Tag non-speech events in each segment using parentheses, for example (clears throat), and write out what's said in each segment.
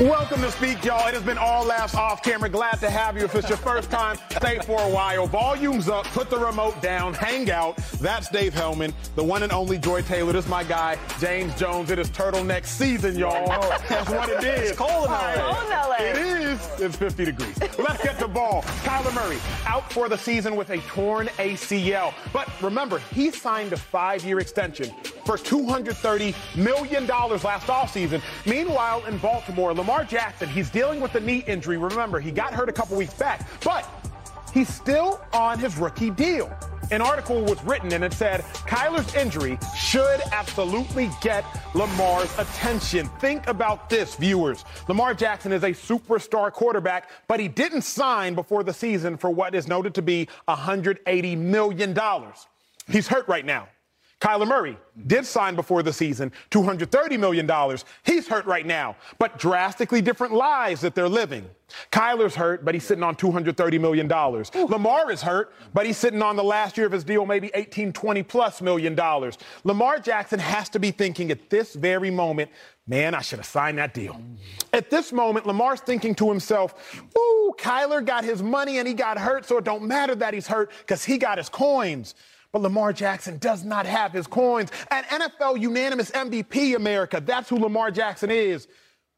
Welcome to Speak, y'all. It has been all laughs off camera. Glad to have you. If it's your first time, stay for a while. Volumes up, put the remote down, hang out. That's Dave Helman, the one and only Joy Taylor. This is my guy, James Jones. It is turtleneck season, y'all. That's what it is. It's cold in LA. Cold in LA. It is. It's 50 degrees. Let's get the ball. Kyler Murray out for the season with a torn ACL. But remember, he signed a five-year extension for $230 million last offseason. Meanwhile, in Baltimore, Lamar Jackson, he's dealing with a knee injury. Remember, he got hurt a couple weeks back, but he's still on his rookie deal. An article was written and it said Kyler's injury should absolutely get Lamar's attention. Think about this, viewers. Lamar Jackson is a superstar quarterback, but he didn't sign before the season for what is noted to be $180 million. He's hurt right now. Kyler Murray did sign before the season $230 million. He's hurt right now, but drastically different lives that they're living. Kyler's hurt, but he's sitting on $230 million. Lamar is hurt, but he's sitting on the last year of his deal, maybe 18, 20 plus million dollars. Lamar Jackson has to be thinking at this very moment, man, I should have signed that deal. At this moment, Lamar's thinking to himself, ooh, Kyler got his money and he got hurt, so it don't matter that he's hurt because he got his coins. But Lamar Jackson does not have his coins. An NFL unanimous MVP, America. That's who Lamar Jackson is.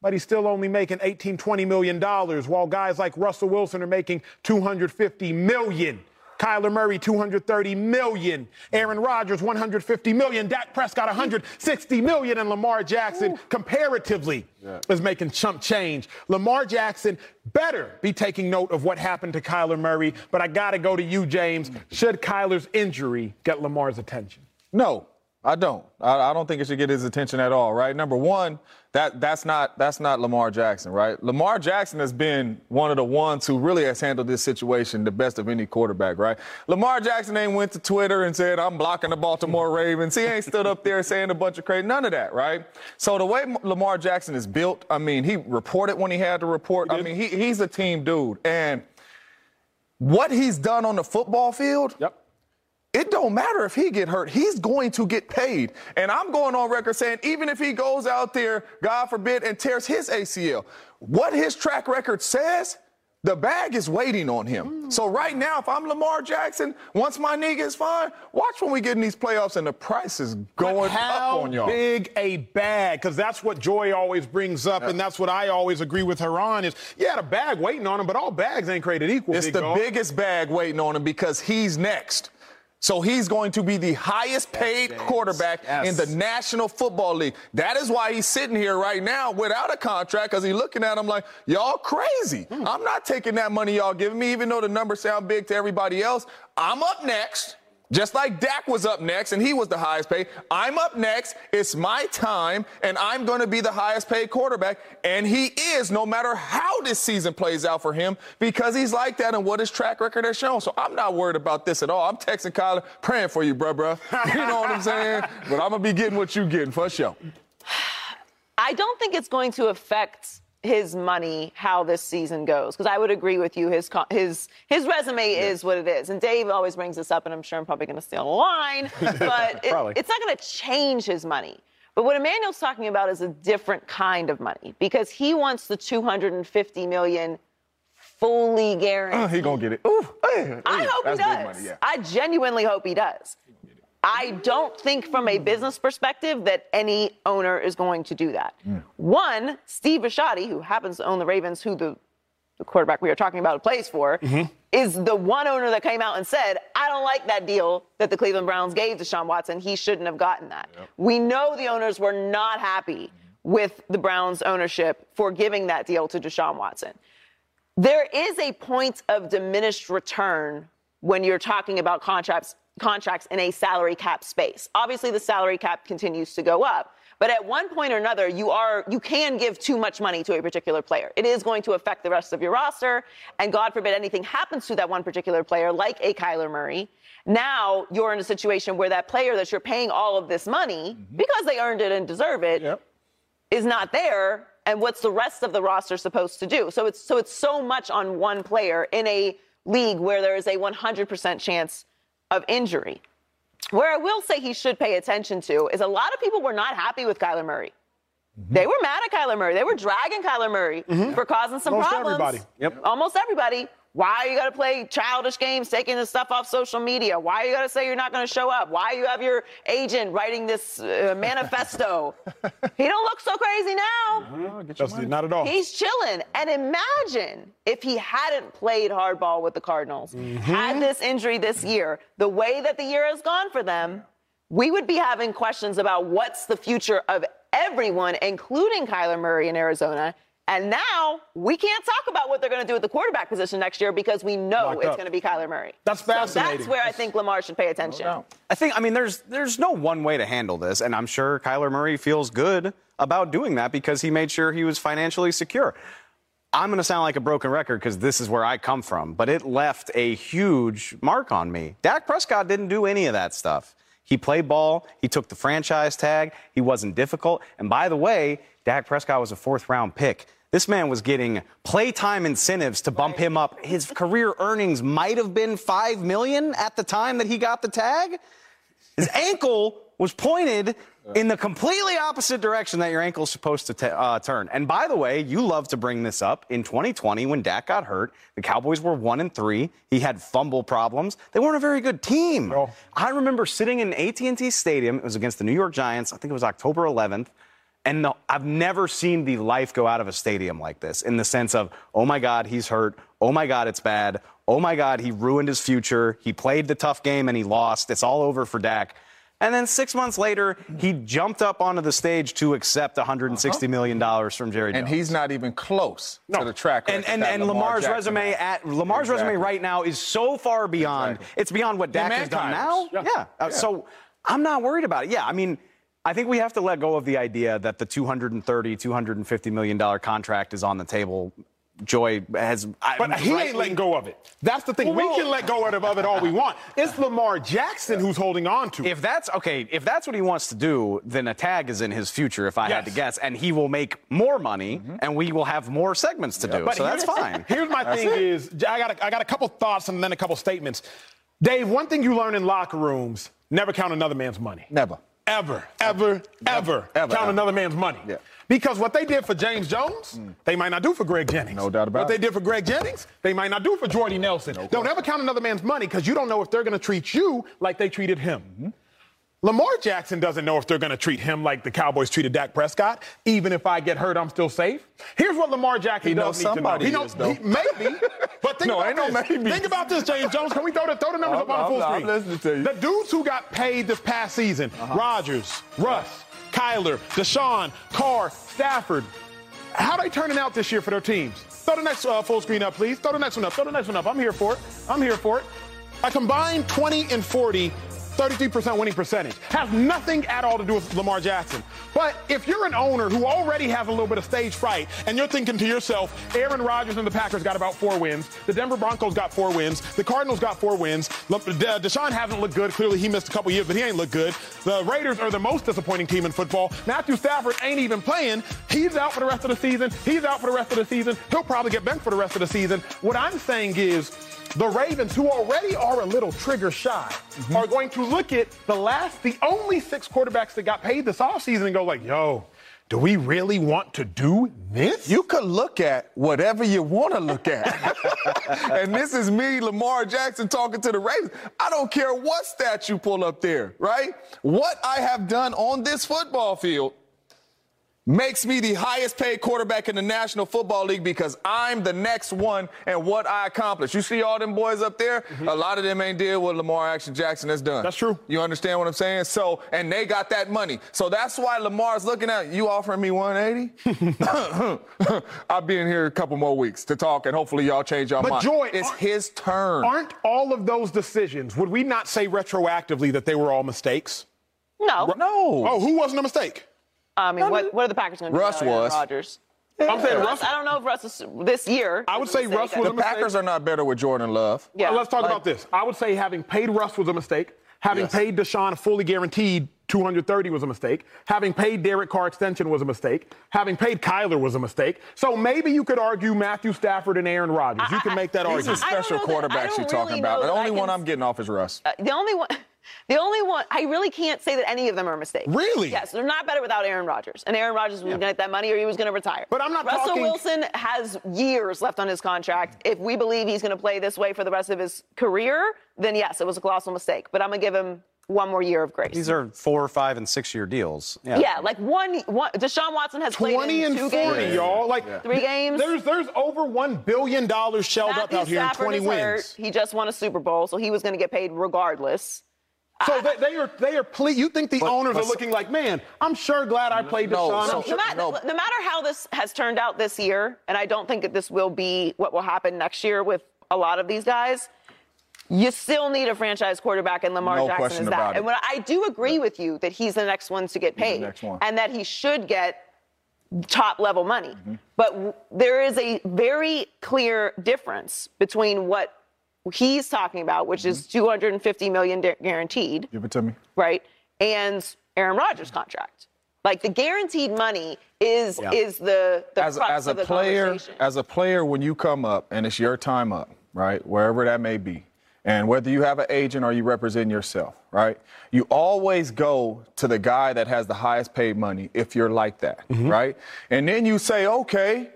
But he's still only making 18, 20 million dollars, while guys like Russell Wilson are making 250 million. Kyler Murray, 230 million. Aaron Rodgers, 150 million. Dak Prescott, 160 million. And Lamar Jackson, comparatively, yeah. is making chump change. Lamar Jackson better be taking note of what happened to Kyler Murray. But I got to go to you, James. Should Kyler's injury get Lamar's attention? No, I don't. I, I, don't think it should get his attention at all, right? Number one, that that's not that's not Lamar Jackson, right? Lamar Jackson has been one of the ones who really has handled this situation the best of any quarterback, right? Lamar Jackson ain't went to Twitter and said, I'm blocking the Baltimore Ravens. He ain't stood up there saying a bunch of crazy, none of that, right? So the way Lamar Jackson is built, I mean, he reported when he had to report. I mean, he, he's a team dude. And what he's done on the football field. Yep it don't matter if he get hurt. He's going to get paid. And I'm going on record saying even if he goes out there, God forbid, and tears his ACL, what his track record says, the bag is waiting on him. Mm. So right now, if I'm Lamar Jackson, once my knee gets fine, watch when we get in these playoffs and the price is going up on y'all. big a bag? Because that's what Joy always brings up, yeah. and that's what I always agree with her on is, yeah, the bag waiting on him, but all bags ain't created equal. It's the dog. biggest bag waiting on him because he's next. So he's going to be the highest paid yes, quarterback yes. in the National Football League. That is why he's sitting here right now without a contract because he's looking at him like, y'all crazy. Mm. I'm not taking that money y'all giving me, even though the numbers sound big to everybody else. I'm up next. Just like Dak was up next and he was the highest paid, I'm up next. It's my time and I'm going to be the highest paid quarterback. And he is, no matter how this season plays out for him, because he's like that and what his track record has shown. So I'm not worried about this at all. I'm texting Kyler, praying for you, bro, bro. (laughs) You know what I'm saying? But I'm going to be getting what you're getting for sure. (sighs) I don't think it's going to affect his money how this season goes because I would agree with you his his his resume yeah. is what it is and Dave always brings this up and I'm sure I'm probably going to steal a line (laughs) but it, it's not going to change his money but what Emmanuel's talking about is a different kind of money because he wants the 250 million fully guaranteed. Uh, he gonna get it. Ooh, hey, I hope he does. Money, yeah. I genuinely hope he does. I don't think from a business perspective that any owner is going to do that. Mm. One, Steve Bisciotti, who happens to own the Ravens, who the, the quarterback we are talking about plays for, mm-hmm. is the one owner that came out and said, I don't like that deal that the Cleveland Browns gave to Sean Watson. He shouldn't have gotten that. Yep. We know the owners were not happy with the Browns ownership for giving that deal to Deshaun Watson. There is a point of diminished return when you're talking about contracts contracts in a salary cap space. Obviously, the salary cap continues to go up. But at one point or another, you are you can give too much money to a particular player. It is going to affect the rest of your roster, and God forbid anything happens to that one particular player, like a Kyler Murray. Now you're in a situation where that player that you're paying all of this money mm-hmm. because they earned it and deserve it yep. is not there. And what's the rest of the roster supposed to do? So it's so it's so much on one player in a league where there is a 100% chance of injury. Where I will say he should pay attention to is a lot of people were not happy with Kyler Murray. Mm-hmm. They were mad at Kyler Murray. They were dragging Kyler Murray mm-hmm. for causing some Almost problems. Almost everybody. Yep. Almost everybody. Why are you got to play childish games, taking this stuff off social media? Why are you got to say you're not going to show up? Why you have your agent writing this uh, manifesto? (laughs) he don't look so crazy now. Mm-hmm. Not at all. He's chilling. And imagine if he hadn't played hardball with the Cardinals, mm-hmm. had this injury this year, the way that the year has gone for them, we would be having questions about what's the future of everyone, including Kyler Murray in Arizona. And now we can't talk about what they're going to do at the quarterback position next year because we know Locked it's going to be Kyler Murray. That's fascinating. So that's where I think Lamar should pay attention. No I think, I mean, there's there's no one way to handle this, and I'm sure Kyler Murray feels good about doing that because he made sure he was financially secure. I'm going to sound like a broken record because this is where I come from, but it left a huge mark on me. Dak Prescott didn't do any of that stuff. He played ball. He took the franchise tag. He wasn't difficult. And by the way, Dak Prescott was a fourth round pick. This man was getting playtime incentives to bump him up. His career earnings might have been five million at the time that he got the tag. His ankle was pointed in the completely opposite direction that your ankle's supposed to t- uh, turn. And by the way, you love to bring this up. In 2020, when Dak got hurt, the Cowboys were one and three. He had fumble problems. They weren't a very good team. Oh. I remember sitting in AT&T Stadium. It was against the New York Giants. I think it was October 11th. And the, I've never seen the life go out of a stadium like this in the sense of, oh my God, he's hurt. Oh my God, it's bad. Oh my God, he ruined his future. He played the tough game and he lost. It's all over for Dak. And then six months later, he jumped up onto the stage to accept $160 million from Jerry Jones. And he's not even close no. to the track And, and, and Lamar Lamar's resume at Lamar's exactly. resume right now is so far beyond. Exactly. It's beyond what Dak has done now. Yeah. yeah. Uh, so I'm not worried about it. Yeah, I mean. I think we have to let go of the idea that the 230, 250 million dollar contract is on the table Joy has. But he ain't letting go of it. That's the thing. Well, we can let go of it all we want. It's Lamar Jackson who's holding on to it. If that's okay, if that's what he wants to do, then a tag is in his future, if I yes. had to guess, and he will make more money, mm-hmm. and we will have more segments to do. But so that's fine. (laughs) Here's my thing: it. is I got a, I got a couple thoughts and then a couple statements. Dave, one thing you learn in locker rooms: never count another man's money. Never. Ever, ever, ever, ever count ever. another man's money. Yeah. Because what they did for James Jones, mm. they might not do for Greg Jennings. No doubt about what it. What they did for Greg Jennings, they might not do for Jordy Nelson. No don't ever count another man's money because you don't know if they're going to treat you like they treated him. Mm-hmm. Lamar Jackson doesn't know if they're going to treat him like the Cowboys treated Dak Prescott. Even if I get hurt, I'm still safe. Here's what Lamar Jackson he does knows somebody He knows, he, maybe, but think (laughs) no, about this. No maybe. Think about this, James Jones. Can we throw the, throw the numbers I'm, up on I'm, full I'm screen? listening to you. The dudes who got paid this past season: uh-huh. Rodgers, Russ, Kyler, Deshaun, Carr, Stafford. How are they turning out this year for their teams? Throw the next uh, full screen up, please. Throw the next one up. Throw the next one up. I'm here for it. I'm here for it. A combined 20 and 40 33% winning percentage. Has nothing at all to do with Lamar Jackson. But if you're an owner who already has a little bit of stage fright and you're thinking to yourself, Aaron Rodgers and the Packers got about four wins, the Denver Broncos got four wins, the Cardinals got four wins, uh, Deshaun hasn't looked good. Clearly, he missed a couple years, but he ain't looked good. The Raiders are the most disappointing team in football. Matthew Stafford ain't even playing. He's out for the rest of the season. He's out for the rest of the season. He'll probably get benched for the rest of the season. What I'm saying is, the Ravens, who already are a little trigger shy, mm-hmm. are going to look at the last, the only six quarterbacks that got paid this offseason and go like, yo, do we really want to do this? You could look at whatever you want to look at. (laughs) and this is me, Lamar Jackson, talking to the Ravens. I don't care what stat you pull up there, right? What I have done on this football field makes me the highest paid quarterback in the National Football League because I'm the next one and what I accomplished. You see all them boys up there? Mm-hmm. A lot of them ain't deal with Lamar Action Jackson has done. That's true. You understand what I'm saying? So, and they got that money. So that's why Lamar's looking at you offering me 180. (laughs) (laughs) I'll be in here a couple more weeks to talk and hopefully y'all change your but mind. Joy, it's his turn. Aren't all of those decisions, would we not say retroactively that they were all mistakes? No. No. Oh, who wasn't a mistake? I mean, what, what are the Packers going to do? Russ was. Rodgers. Yeah. I'm saying Russ. I don't know if Russ is this year. I would say Russ was the Packers are not better with Jordan Love. Yeah. let's talk like, about this. I would say having paid Russ was a mistake. Having yes. paid Deshaun fully guaranteed 230 was a mistake. Having paid Derek Carr extension was a mistake. Having paid Kyler was a mistake. So maybe you could argue Matthew Stafford and Aaron Rodgers. You can make that I, argument. These are special quarterbacks you're talking about. The only one I'm getting off is Russ. Uh, the only one. The only one, I really can't say that any of them are mistakes. Really? Yes, they're not better without Aaron Rodgers. And Aaron Rodgers was yeah. going to get that money or he was going to retire. But I'm not Russell talking... Wilson has years left on his contract. If we believe he's going to play this way for the rest of his career, then yes, it was a colossal mistake. But I'm going to give him one more year of grace. These are four, five, and six year deals. Yeah, yeah like one, one. Deshaun Watson has played 20 and two 40, games. y'all. Like yeah. three games. There's there's over one billion dollars shelled Matthew up out here in 20 wins. Hurt. He just won a Super Bowl, so he was going to get paid regardless. So they, they, are they are ple- You think the but, owners but, are looking like, man? I'm sure glad I played no, Deshaun. So, sure, no, matter, no. no matter how this has turned out this year, and I don't think that this will be what will happen next year with a lot of these guys you still need a franchise quarterback, and Lamar no Jackson is that. And when I do agree yeah. with you that he's the next one to get paid, and that he should get top level money. Mm-hmm. But w- there is a very clear difference between what he's talking about, which mm-hmm. is 250 million de- guaranteed. Give it to me. Right, and Aaron Rodgers' contract. Like the guaranteed money is yeah. is the, the as, as a player as a player when you come up and it's your time up, right? Wherever that may be and whether you have an agent or you represent yourself, right? You always go to the guy that has the highest paid money if you're like that, mm-hmm. right? And then you say, okay,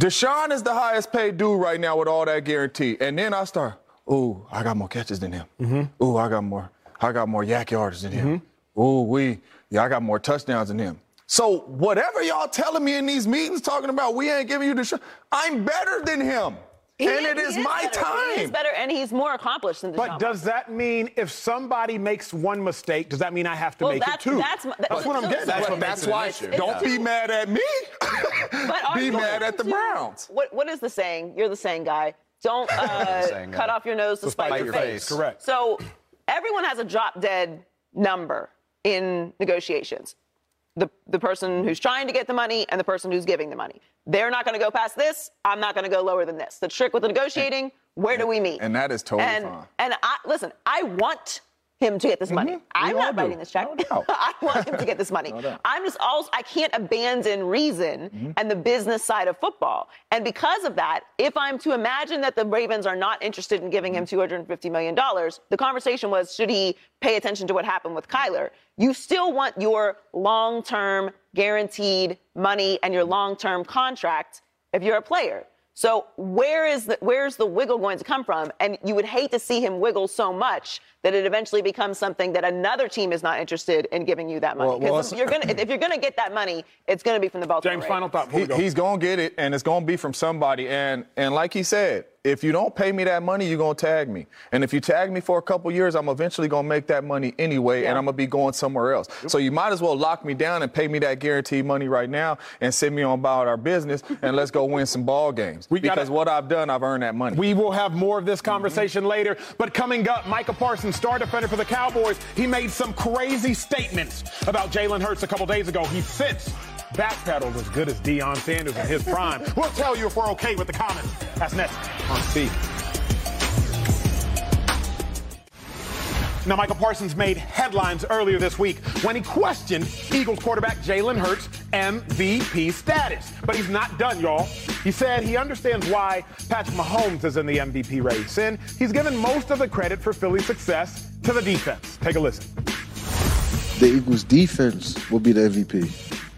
Deshaun is the highest paid dude right now with all that guarantee. And then I start, ooh, I got more catches than him. Mm-hmm. Ooh, I got more, I got more YAC yards than him. Mm-hmm. Ooh, we, yeah, I got more touchdowns than him. So whatever y'all telling me in these meetings talking about we ain't giving you Deshaun, I'm better than him. He and is, it is, is my better. time. He is better, and he's more accomplished than Deshaun. But does that mean if somebody makes one mistake, does that mean I have to well, make it two? That's, that's, that's what I'm getting. That's, what, that's why. It's, don't be mad at me. (laughs) be mad at the to, Browns. What What is the saying? You're the saying guy. Don't (laughs) uh, cut guy. off your nose to spite, your, your face. face. Correct. So everyone has a drop dead number in negotiations the, the person who's trying to get the money and the person who's giving the money. They're not going to go past this. I'm not going to go lower than this. The trick with the negotiating, where do we meet? And that is totally and, fine. And I, listen, I want him to get this money. Mm-hmm. I'm not writing this check. No (laughs) I want him to get this money. (laughs) no I'm just also I can't abandon reason mm-hmm. and the business side of football. And because of that, if I'm to imagine that the Ravens are not interested in giving him mm-hmm. 250 million dollars, the conversation was should he pay attention to what happened with Kyler? You still want your long-term guaranteed money and your long-term contract if you're a player. So where is the where's the wiggle going to come from? And you would hate to see him wiggle so much that it eventually becomes something that another team is not interested in giving you that money. Because well, well, if you're gonna if you're gonna get that money, it's gonna be from the Baltimore. James, Ravens. final thought. He, he's gonna get it, and it's gonna be from somebody. And and like he said, if you don't pay me that money, you're gonna tag me. And if you tag me for a couple years, I'm eventually gonna make that money anyway, yeah. and I'm gonna be going somewhere else. Yep. So you might as well lock me down and pay me that guaranteed money right now and send me on about our business and let's go win some ball games. We because gotta, what I've done, I've earned that money. We will have more of this conversation mm-hmm. later. But coming up, Micah Parsons, star defender for the Cowboys, he made some crazy statements about Jalen Hurts a couple days ago. He sits backpedaled as good as Deion Sanders in his prime. We'll tell you if we're okay with the comments. That's next on Speak. Now, Micah Parsons made headlines earlier this week when he questioned Eagles quarterback Jalen Hurts' MVP status. But he's not done, y'all. He said he understands why Patrick Mahomes is in the MVP race, and he's given most of the credit for Philly's success to the defense. Take a listen. The Eagles' defense will be the MVP.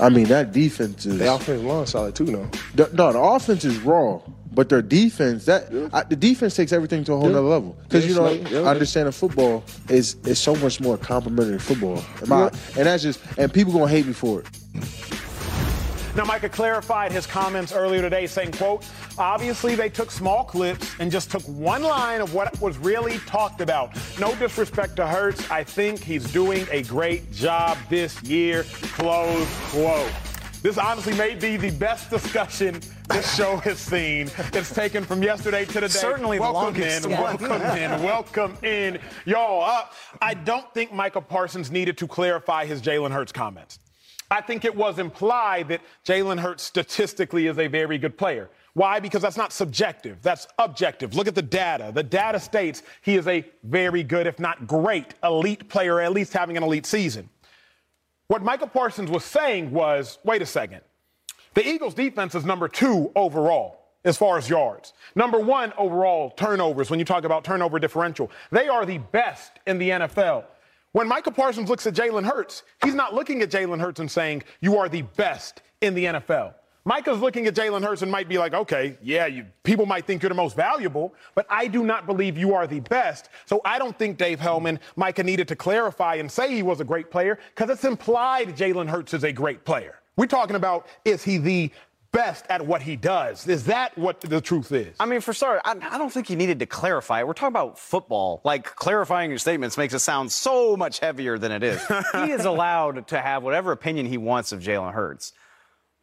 I mean, that defense is. The offensive line solid too, though. The, no, the offense is raw, but their defense that yeah. I, the defense takes everything to a whole yeah. other level. Because yeah, you know, yeah, understanding football is is so much more complimentary football, I, and that's just and people gonna hate me for it. Now, Micah clarified his comments earlier today, saying, quote, obviously they took small clips and just took one line of what was really talked about. No disrespect to Hurts. I think he's doing a great job this year. Close quote. This honestly may be the best discussion this show has seen. It's taken from yesterday to today. Certainly welcome the longest. In, welcome (laughs) in, welcome in. Y'all, uh, I don't think Micah Parsons needed to clarify his Jalen Hurts comments. I think it was implied that Jalen Hurts statistically is a very good player. Why? Because that's not subjective, that's objective. Look at the data. The data states he is a very good, if not great, elite player, at least having an elite season. What Micah Parsons was saying was wait a second. The Eagles' defense is number two overall. as far as yards. Number one overall turnovers, when you talk about turnover differential, they are the best in the NFL. When Micah Parsons looks at Jalen Hurts, he's not looking at Jalen Hurts and saying, You are the best in the NFL. Micah's looking at Jalen Hurts and might be like, okay, yeah, you, people might think you're the most valuable, but I do not believe you are the best. So I don't think Dave Helman, Micah needed to clarify and say he was a great player because it's implied Jalen Hurts is a great player. We're talking about is he the best at what he does. Is that what the truth is? I mean, for starters, I, I, don't think he needed to clarify. We're talking about football. Like, clarifying your statements makes it sound so much heavier than it is. (laughs) he is allowed to have whatever opinion he wants of Jalen Hurts.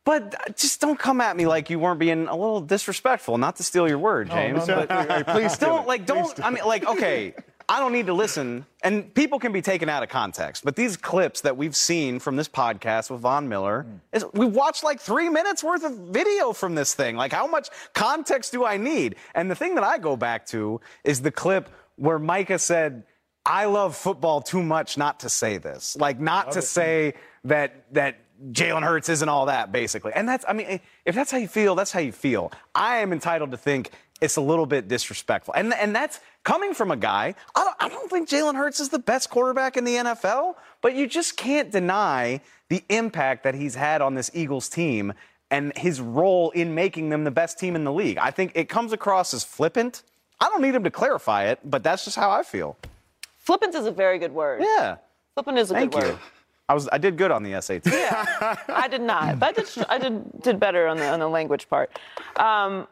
But uh, just don't come at me like you weren't being a little disrespectful. Not to steal your word, James. Oh, no, no. But please don't like don't. I mean, like okay. (laughs) I don't need to listen, and people can be taken out of context. But these clips that we've seen from this podcast with Von Miller, mm. is, we've watched like three minutes worth of video from this thing. Like, how much context do I need? And the thing that I go back to is the clip where Micah said, "I love football too much not to say this." Like, not to say that that Jalen Hurts isn't all that, basically. And that's, I mean, if that's how you feel, that's how you feel. I am entitled to think it's a little bit disrespectful. And, and that's coming from a guy, I don't, I don't think Jalen Hurts is the best quarterback in the NFL, but you just can't deny the impact that he's had on this Eagles team and his role in making them the best team in the league. I think it comes across as flippant. I don't need him to clarify it, but that's just how I feel. Flippant is a very good word. Yeah. Flippant is a Thank good you. word. I was I did good on the SAT. Yeah, I did not, but I did, I did, did better on the on the language part. Um,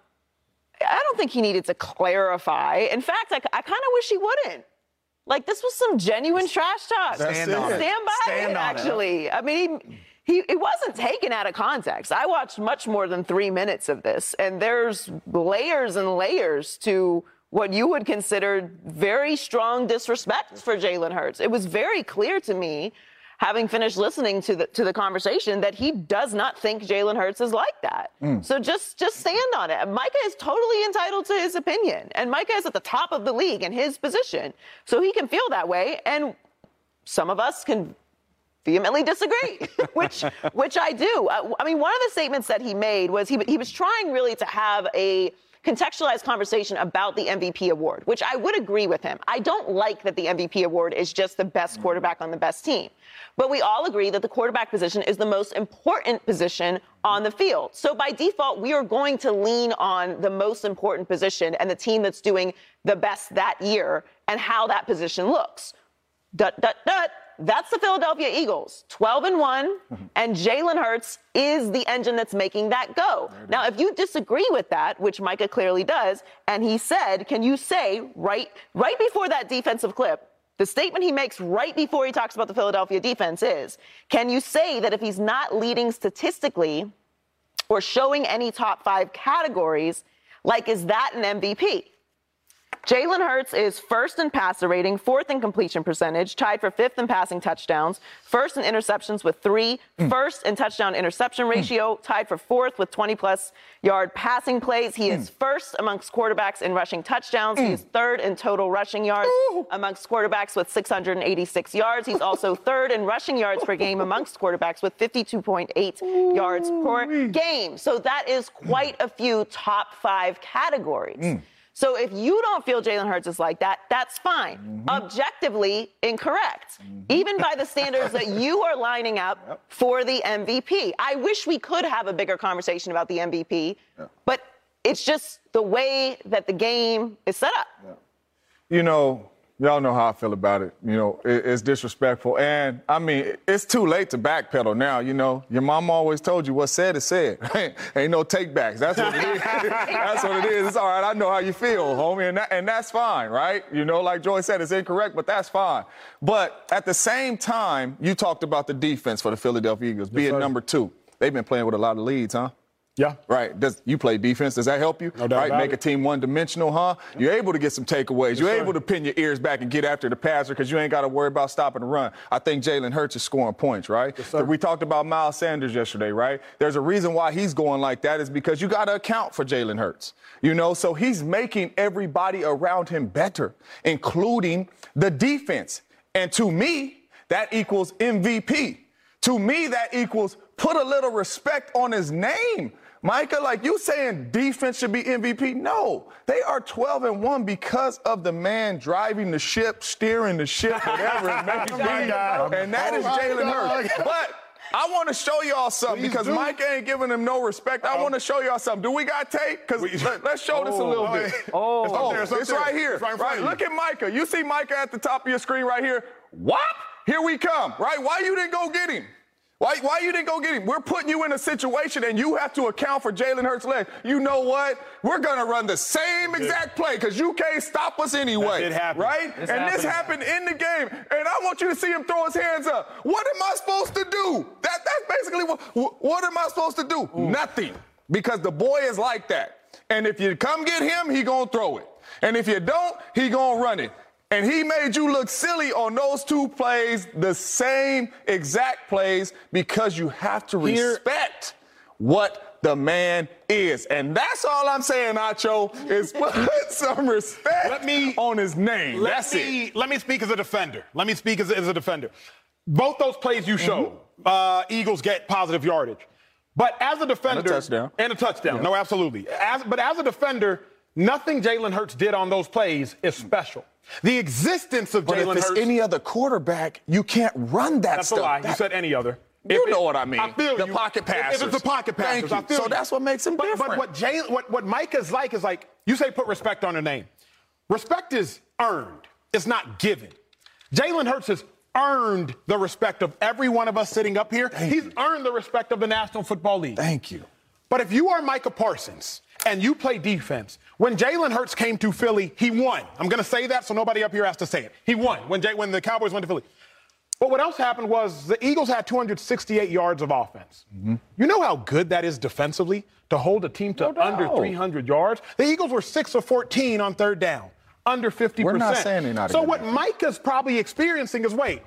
I don't think he needed to clarify. In fact, I, I kind of wish he wouldn't. Like this was some genuine trash talk. Stand, on it. Stand by Stand it. On actually, it. I mean. He, it wasn't taken out of context. I watched much more than three minutes of this, and there's layers and layers to what you would consider very strong disrespect for Jalen Hurts. It was very clear to me having finished listening to the to the conversation that he does not think Jalen Hurts is like that. Mm. So just just stand on it. Micah is totally entitled to his opinion, and Micah is at the top of the league in his position, so he can feel that way. And some of us can vehemently disagree, (laughs) which which I do. I, I mean, one of the statements that he made was he he was trying really to have a contextualized conversation about the MVP award, which I would agree with him. I don't like that the MVP award is just the best mm. quarterback on the best team. But we all agree that the quarterback position is the most important position on the field. So by default, we are going to lean on the most important position and the team that's doing the best that year and how that position looks. Dut, dut, dut. That's the Philadelphia Eagles, 12 and 1, mm-hmm. and Jalen Hurts is the engine that's making that go. Now, if you disagree with that, which Micah clearly does, and he said, can you say right right before that defensive clip, the statement he makes right before he talks about the Philadelphia defense is, can you say that if he's not leading statistically or showing any top 5 categories, like is that an MVP? Jalen Hurts is first in passer rating, fourth in completion percentage, tied for fifth in passing touchdowns, first in interceptions with three, mm. first in touchdown interception ratio, mm. tied for fourth with 20 plus yard passing plays. He mm. is first amongst quarterbacks in rushing touchdowns. He is third in total rushing yards Ooh. amongst quarterbacks with 686 yards. He's also (laughs) third in rushing yards per game amongst quarterbacks with 52.8 yards per game. So that is quite a few top five categories. So if you don't feel Jalen Hurts is like that, that's fine. Mm-hmm. Objectively incorrect, mm-hmm. even by the standards that you (laughs) are lining up yep. for the MVP. I wish we could have a bigger conversation about the MVP, yep. but it's just the way that the game is set up. Yep. You know, Y'all know how I feel about it. You know, it, it's disrespectful. And I mean, it's too late to backpedal now. You know, your mom always told you what's said is said. (laughs) Ain't no takebacks. That's what it is. (laughs) that's what it is. It's all right. I know how you feel, homie. And, that, and that's fine, right? You know, like Joy said, it's incorrect, but that's fine. But at the same time, you talked about the defense for the Philadelphia Eagles, yes, being sir. number two. They've been playing with a lot of leads, huh? Yeah. Right. Does you play defense? Does that help you? No doubt right. Make it. a team one dimensional, huh? You're able to get some takeaways. Yes, You're sir. able to pin your ears back and get after the passer because you ain't got to worry about stopping the run. I think Jalen Hurts is scoring points, right? Yes, sir. We talked about Miles Sanders yesterday, right? There's a reason why he's going like that is because you got to account for Jalen Hurts. You know, so he's making everybody around him better, including the defense. And to me, that equals MVP. To me, that equals put a little respect on his name. Micah, like you saying defense should be MVP. No, they are 12 and 1 because of the man driving the ship, steering the ship, whatever it may (laughs) be. And that is Jalen Hurts. But I want to show y'all something Please because do. Mike ain't giving him no respect. I want to show y'all something. Do we got tape? Because let, us show oh, this a little bit. Oh, oh it's, it's right here. It's right, right. Look at Micah. You see Micah at the top of your screen right here. Whop! Here we come. Right? Why you didn't go get him? Why, why you didn't go get him? We're putting you in a situation and you have to account for Jalen Hurts' leg. You know what? We're going to run the same exact play because you can't stop us anyway. It happened. Right? This and happened. this happened in the game. And I want you to see him throw his hands up. What am I supposed to do? That, that's basically what, what am I supposed to do? Ooh. Nothing. Because the boy is like that. And if you come get him, he going to throw it. And if you don't, he going to run it. And he made you look silly on those two plays, the same exact plays, because you have to respect what the man is. And that's all I'm saying, Acho, is put (laughs) some respect let me, on his name. Let that's me, it. Let me speak as a defender. Let me speak as a, as a defender. Both those plays you showed, mm-hmm. uh, Eagles get positive yardage. But as a defender. And a touchdown. And a touchdown. Yeah. No, absolutely. As, but as a defender, nothing Jalen Hurts did on those plays is special. The existence of Jalen Hurts. any other quarterback, you can't run that that's stuff. a lie. That, you said any other. You if know it, what I mean. I feel the you. pocket passers. If it's a pocket passers, I feel So you. that's what makes him but, different. But what Jay, what what Mike is like is like you say put respect on a name. Respect is earned. It's not given. Jalen Hurts has earned the respect of every one of us sitting up here. Thank He's you. earned the respect of the National Football League. Thank you. But if you are Micah Parsons and you play defense, when Jalen Hurts came to Philly, he won. I'm going to say that so nobody up here has to say it. He won when, Jay, when the Cowboys went to Philly. But what else happened was the Eagles had 268 yards of offense. Mm-hmm. You know how good that is defensively to hold a team to no under 300 yards? The Eagles were 6 of 14 on third down, under 50%. We're not saying they're not So what Micah's probably experiencing is wait,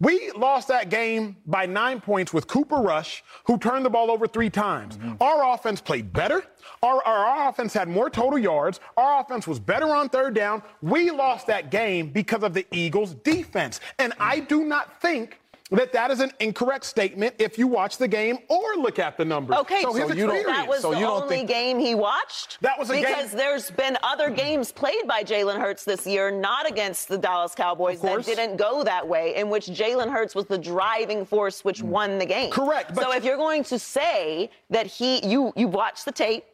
we lost that game by nine points with Cooper Rush, who turned the ball over three times. Mm-hmm. Our offense played better. Our, our, offense had more total yards. Our offense was better on third down. We lost that game because of the Eagles' defense. And I do not think that that is an incorrect statement if you watch the game or look at the numbers. Okay, so, so you don't, that was so the only think, game he watched. That was a because game. there's been other games played by Jalen Hurts this year, not against the Dallas Cowboys, that didn't go that way, in which Jalen Hurts was the driving force which mm. won the game. Correct. so if you're going to say that he, you, you watched the tape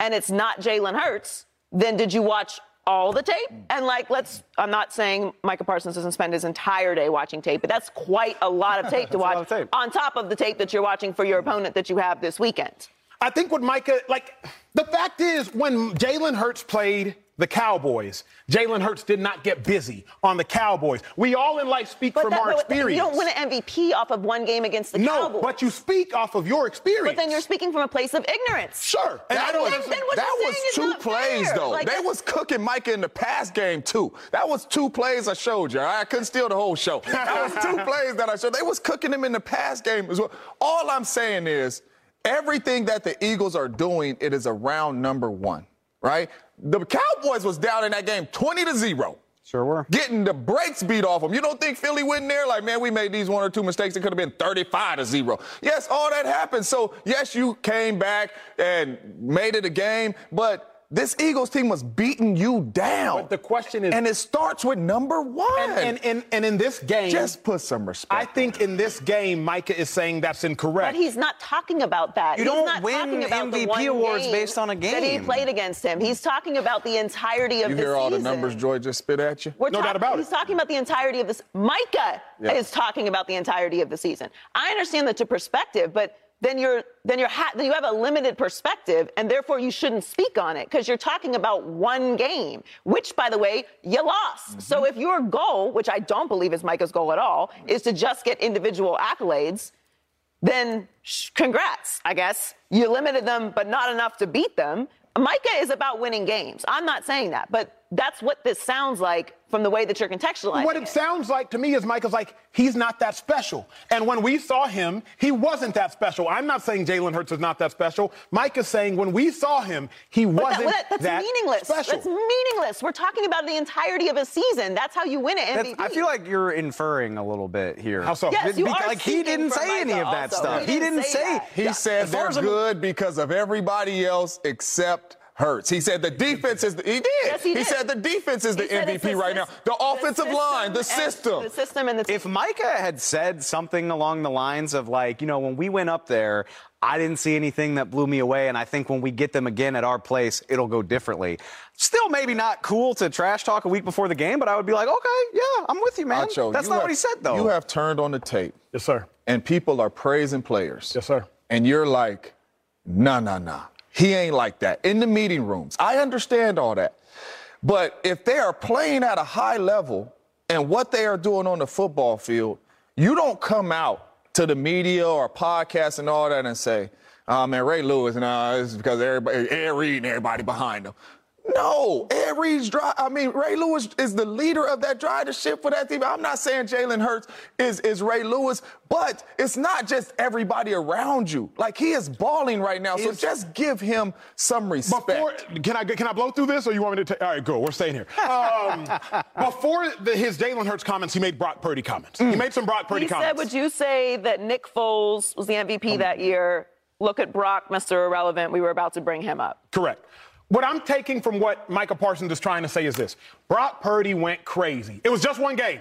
and it's not Jalen Hurts, then did you watch all the tape. And like, let's, I'm not saying Micah Parsons doesn't spend his entire day watching tape, but that's quite a lot of tape (laughs) to watch tape. on top of the tape that you're watching for your opponent that you have this weekend. I think what Micah, like, the fact is, when Jalen Hurts played the Cowboys. Jalen Hurts did not get busy on the Cowboys. We all in life speak but from that, our experience. You don't win an MVP off of one game against the no, Cowboys. No, but you speak off of your experience. But then you're speaking from a place of ignorance. Sure. And that, I don't, then, then that was two plays, fair. though. Like, they was cooking Micah in the pass game, too. That was two plays I showed you. I couldn't steal the whole show. That was two (laughs) plays that I showed. They was cooking him in the pass game as well. All I'm saying is everything that the Eagles are doing, it is around number one right? The Cowboys was down in that game 20 to 0. Sure were. Getting the brakes beat off them. You don't think Philly went in there like, man, we made these one or two mistakes. It could have been 35 to 0. Yes, all that happened. So, yes, you came back and made it a game, but this Eagles team was beating you down. But the question is, and it starts with number one. And, and, and, and, in this game, just put some respect. I think in this game, Micah is saying that's incorrect. But he's not talking about that. You he's don't win MVP awards based on a game that he played against him. He's talking about the entirety of you the hear season. all the numbers Joy just spit at you. We're no talk- doubt about he's it. He's talking about the entirety of this. Micah yeah. is talking about the entirety of the season. I understand that to perspective, but then you're then you're ha- then you have a limited perspective and therefore you shouldn't speak on it because you're talking about one game which by the way you lost. Mm-hmm. so if your goal which i don't believe is micah's goal at all is to just get individual accolades then sh- congrats i guess. You limited them but not enough to beat them. Micah is about winning games. I'm not saying that but that's what this sounds like from the way that you're contextualizing. What it, it, sounds like to me is Micah's like, he's not that special. And when we saw him, he wasn't that special. I'm not saying Jalen Hurts is not that special. Mike is saying when we saw him, he but wasn't that, that's that meaningless. special. That's meaningless. We're talking about the entirety of a season. That's how you win it. MVP. I feel like you're inferring a little bit here. How so? Yes, you because, are like he didn't say any of that also. stuff. He didn't, didn't say. say he said they're good because of everybody else except Hurts. He said the defense is the, he did. Yes, he, he said the defense is the MVP the right now. The, the offensive line, the system. The system and the team. If Micah had said something along the lines of like, you know, when we went up there, I didn't see anything that blew me away, and I think when we get them again at our place, it'll go differently. Still, maybe not cool to trash talk a week before the game, but I would be like, okay, yeah, I'm with you, man. Acho, That's you not have, what he said, though. You have turned on the tape. Yes, sir. And people are praising players. Yes, sir. And you're like, nah, nah, nah. He ain't like that. In the meeting rooms, I understand all that. But if they are playing at a high level and what they are doing on the football field, you don't come out to the media or podcasts and all that and say, oh, man, Ray Lewis, no, it's because everybody, Ed Reed and everybody behind him. No, Ed Reed's dry. I mean, Ray Lewis is the leader of that drive to ship for that team. I'm not saying Jalen Hurts is, is Ray Lewis, but it's not just everybody around you. Like he is balling right now, so just give him some respect. Before, can I can I blow through this, or you want me to? Ta- all right, go. We're staying here. Um, (laughs) before the, his Jalen Hurts comments, he made Brock Purdy comments. Mm. He made some Brock Purdy he comments. Said, would you say that Nick Foles was the MVP um, that year? Look at Brock, Mr. Irrelevant. We were about to bring him up. Correct. What I'm taking from what Micah Parsons is trying to say is this Brock Purdy went crazy. It was just one game,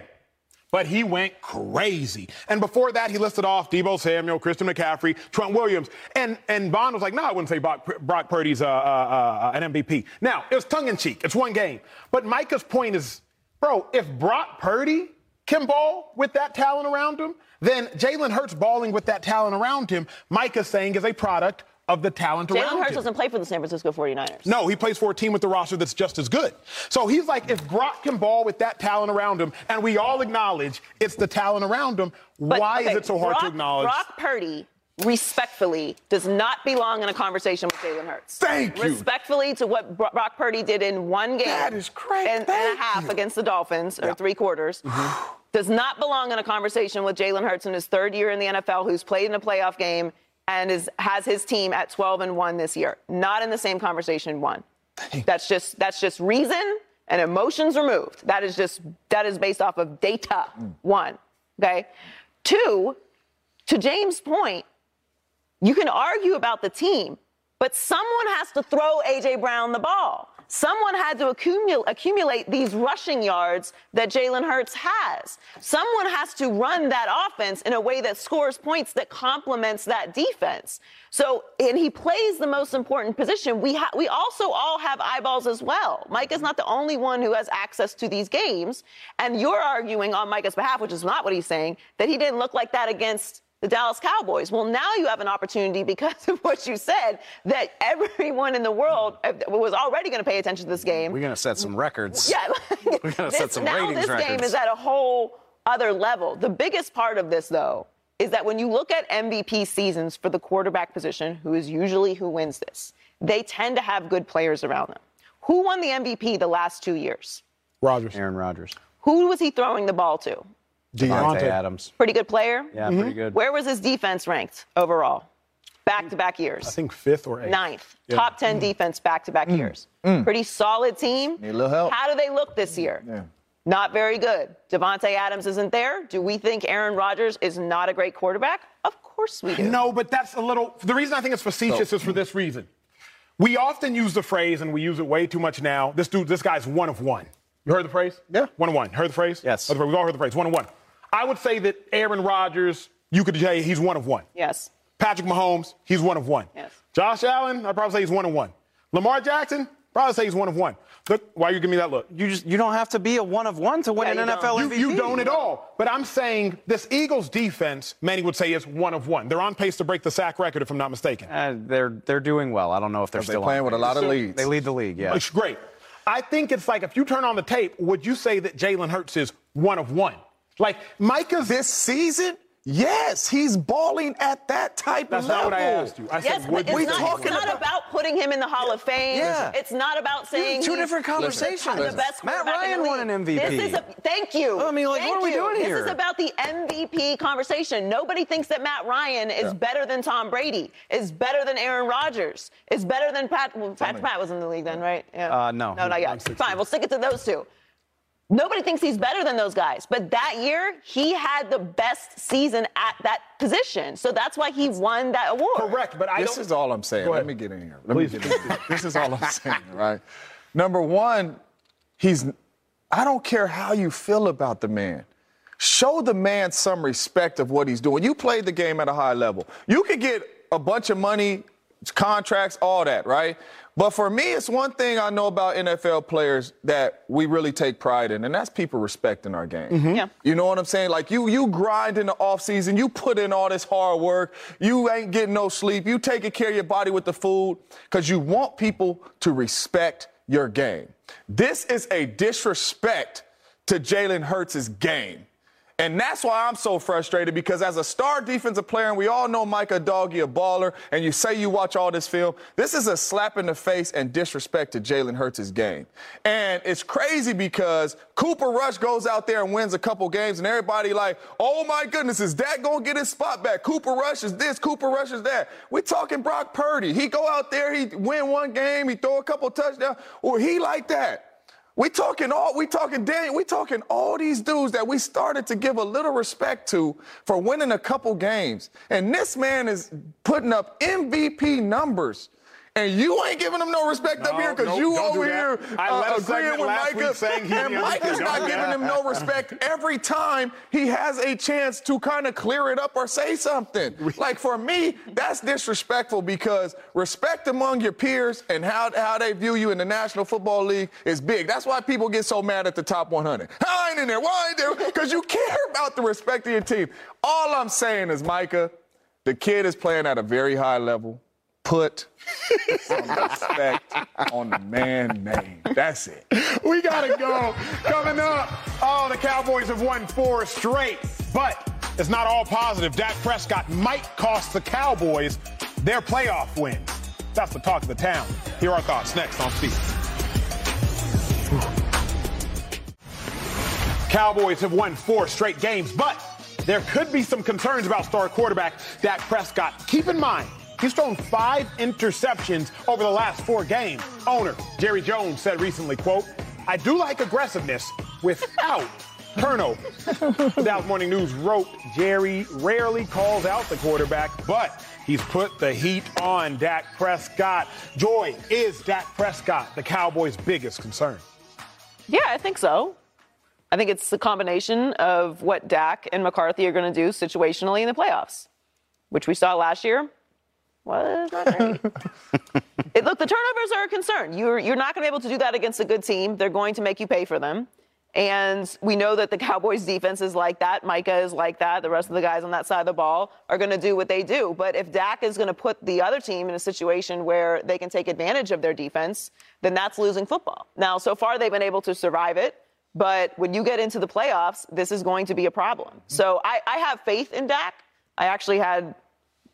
but he went crazy. And before that, he listed off Deebo Samuel, Christian McCaffrey, Trent Williams. And, and Von was like, no, I wouldn't say Brock, Brock Purdy's uh, uh, uh, an MVP. Now, it was tongue in cheek. It's one game. But Micah's point is, bro, if Brock Purdy can ball with that talent around him, then Jalen Hurts balling with that talent around him, Micah's saying is a product of the talent Jalen around Hurts him. doesn't play for the San Francisco 49ers. No, he plays for a team with the roster that's just as good. So he's like, if Brock can ball with that talent around him, and we all acknowledge it's the talent around him, but, why okay, is it so hard Brock, to acknowledge? Brock Purdy respectfully does not belong in a conversation with Jalen Hurts. Thank you. Respectfully to what Brock Purdy did in one game. That is great. And, and a half you. against the Dolphins, or yeah. three quarters. Mm-hmm. Does not belong in a conversation with Jalen Hurts in his third year in the NFL, who's played in a playoff game and is, has his team at 12 and 1 this year. Not in the same conversation, one. That's just that's just reason and emotions removed. That is just that is based off of data. Mm. One. Okay. Two, to James' point, you can argue about the team, but someone has to throw AJ Brown the ball. Someone had to accumulate, accumulate these rushing yards that Jalen Hurts has. Someone has to run that offense in a way that scores points that complements that defense. So, and he plays the most important position. We ha- we also all have eyeballs as well. Mike is not the only one who has access to these games, and you're arguing on Micah's behalf, which is not what he's saying, that he didn't look like that against the Dallas Cowboys. Well, now you have an opportunity because (laughs) of what you said that everyone in the world uh, was already going to pay attention to this game. We're going to set some records. Yeah, (laughs) we're going to set some now ratings this records. game is at a whole other level. The biggest part of this, though, is that when you look at MVP seasons for the quarterback position, who is usually who wins this, they tend to have good players around them. Who won the MVP the last two years? Rodgers. Aaron Rodgers. Who was he throwing the ball to? Davante Adams. Pretty good player. Yeah, mm-hmm. pretty good. Where was his defense ranked overall? Back to back years. I think fifth or eighth. Ninth. Yeah. Top 10 mm. defense back to back years. Mm. Pretty solid team. Need a little help. How do they look this year? Yeah. Not very good. Davante Adams isn't there. Do we think Aaron Rodgers is not a great quarterback? Of course we do. No, but that's a little. The reason I think it's facetious so. is for this reason. We often use the phrase, and we use it way too much now. This dude, this guy's one of one. You heard the phrase? Yeah. One of one. Heard the phrase? Yes. We've all heard the phrase. One of one. I would say that Aaron Rodgers, you could say he's one of one. Yes. Patrick Mahomes, he's one of one. Yes. Josh Allen, I'd probably say he's one of one. Lamar Jackson, probably say he's one of one. Look, why are you give me that look? You just you don't have to be a one of one to win yeah, an NFL you, MVP. You don't at all. But I'm saying this Eagles defense, many would say, is one of one. They're on pace to break the sack record, if I'm not mistaken. Uh, they're they're doing well. I don't know if they're, they're still playing with a lot of leads. They lead the league. Yeah, it's great. I think it's like if you turn on the tape, would you say that Jalen Hurts is one of one? Like Micah's this season, Yes, he's balling at that type That's of level. not what I asked you. I yes, said, but it's we not, talking it's not about? about putting him in the Hall of Fame. Yeah. It's not about saying two he's different conversations. The, the best Matt Ryan the won an MVP. This is a, thank you. I mean, like, Thank what are we you. doing this here? is about the MVP conversation. Nobody thinks that Matt Ryan is better than Tom Brady, is better than Aaron Rodgers, is better than Pat. Well, Pat, Pat was in the league then, right? Yeah. Uh, no. No, not yet. Fine, we'll stick it to those two. Nobody thinks he's better than those guys. But that year, he had the best season at that position. So that's why he won that award. Correct, but I This don't. is all I'm saying. Let me get in here. Let Please, me get in here. (laughs) This is all I'm saying, right? Number one, he's. I don't care how you feel about the man. Show the man some respect of what he's doing. You played the game at a high level. You could get a bunch of money, contracts, all that, right? But for me, it's one thing I know about NFL players that we really take pride in, and that's people respecting our game. Mm-hmm. Yeah. You know what I'm saying? Like you, you grind in the offseason, you put in all this hard work, you ain't getting no sleep, you taking care of your body with the food, because you want people to respect your game. This is a disrespect to Jalen Hurts' game. And that's why I'm so frustrated because as a star defensive player, and we all know Micah Doggy a baller, and you say you watch all this film, this is a slap in the face and disrespect to Jalen Hurts' game. And it's crazy because Cooper Rush goes out there and wins a couple games, and everybody like, oh my goodness, is that gonna get his spot back? Cooper Rush is this, Cooper Rush is that. We're talking Brock Purdy. He go out there, he win one game, he throw a couple touchdowns, or he like that. We talking all we talking Daniel, we talking all these dudes that we started to give a little respect to for winning a couple games. And this man is putting up MVP numbers. And you ain't giving him no respect up No, here because nope, you over here I uh, agreeing with Micah. saying he's and Micah's not Don't giving that. him no respect every time he has a chance to kind of clear it up or say something. (laughs) Like for me, that's disrespectful because respect among your peers and how, how they view you in the National Football League is big. That's why people get so mad at the top 100. I ain't in there. Why ain't there? Because you care about the respect of your team. All I'm saying is, Micah, the kid is playing at a very high level. Put some respect on the man name. That's it. We gotta go. Coming up, oh, the Cowboys have won four straight, but it's not all positive. Dak Prescott might cost the Cowboys their playoff win. That's the talk of the town. Here are our thoughts next on Speak. Cowboys have won four straight games, but there could be some concerns about star quarterback Dak Prescott. Keep in mind, he's thrown five interceptions over the last four games. Owner Jerry Jones said recently, quote, I do like aggressiveness without (laughs) turnovers. The Dallas Morning News wrote Jerry rarely calls out the quarterback, but he's put the heat on Dak Prescott. Joy, is Dak Prescott the Cowboys' biggest concern? Yeah, I think so. I think it's a combination of what Dak and McCarthy are going to do situationally in the playoffs, which we saw last year. Was not great. it, look, the turnovers are a concern. You're, you're not going to be able to do that against a good team. They're going to make you pay for them. And we know that the Cowboys defense is like that. Micah is like that. The rest of the guys on that side of the ball are going to do what they do. But if Dak is going to put the other team in a situation where they can take advantage of their defense, then that's losing football. Now, so far, they've been able to survive it. But when you get into the playoffs, this is going to be a problem. So I, I have faith in Dak. I actually had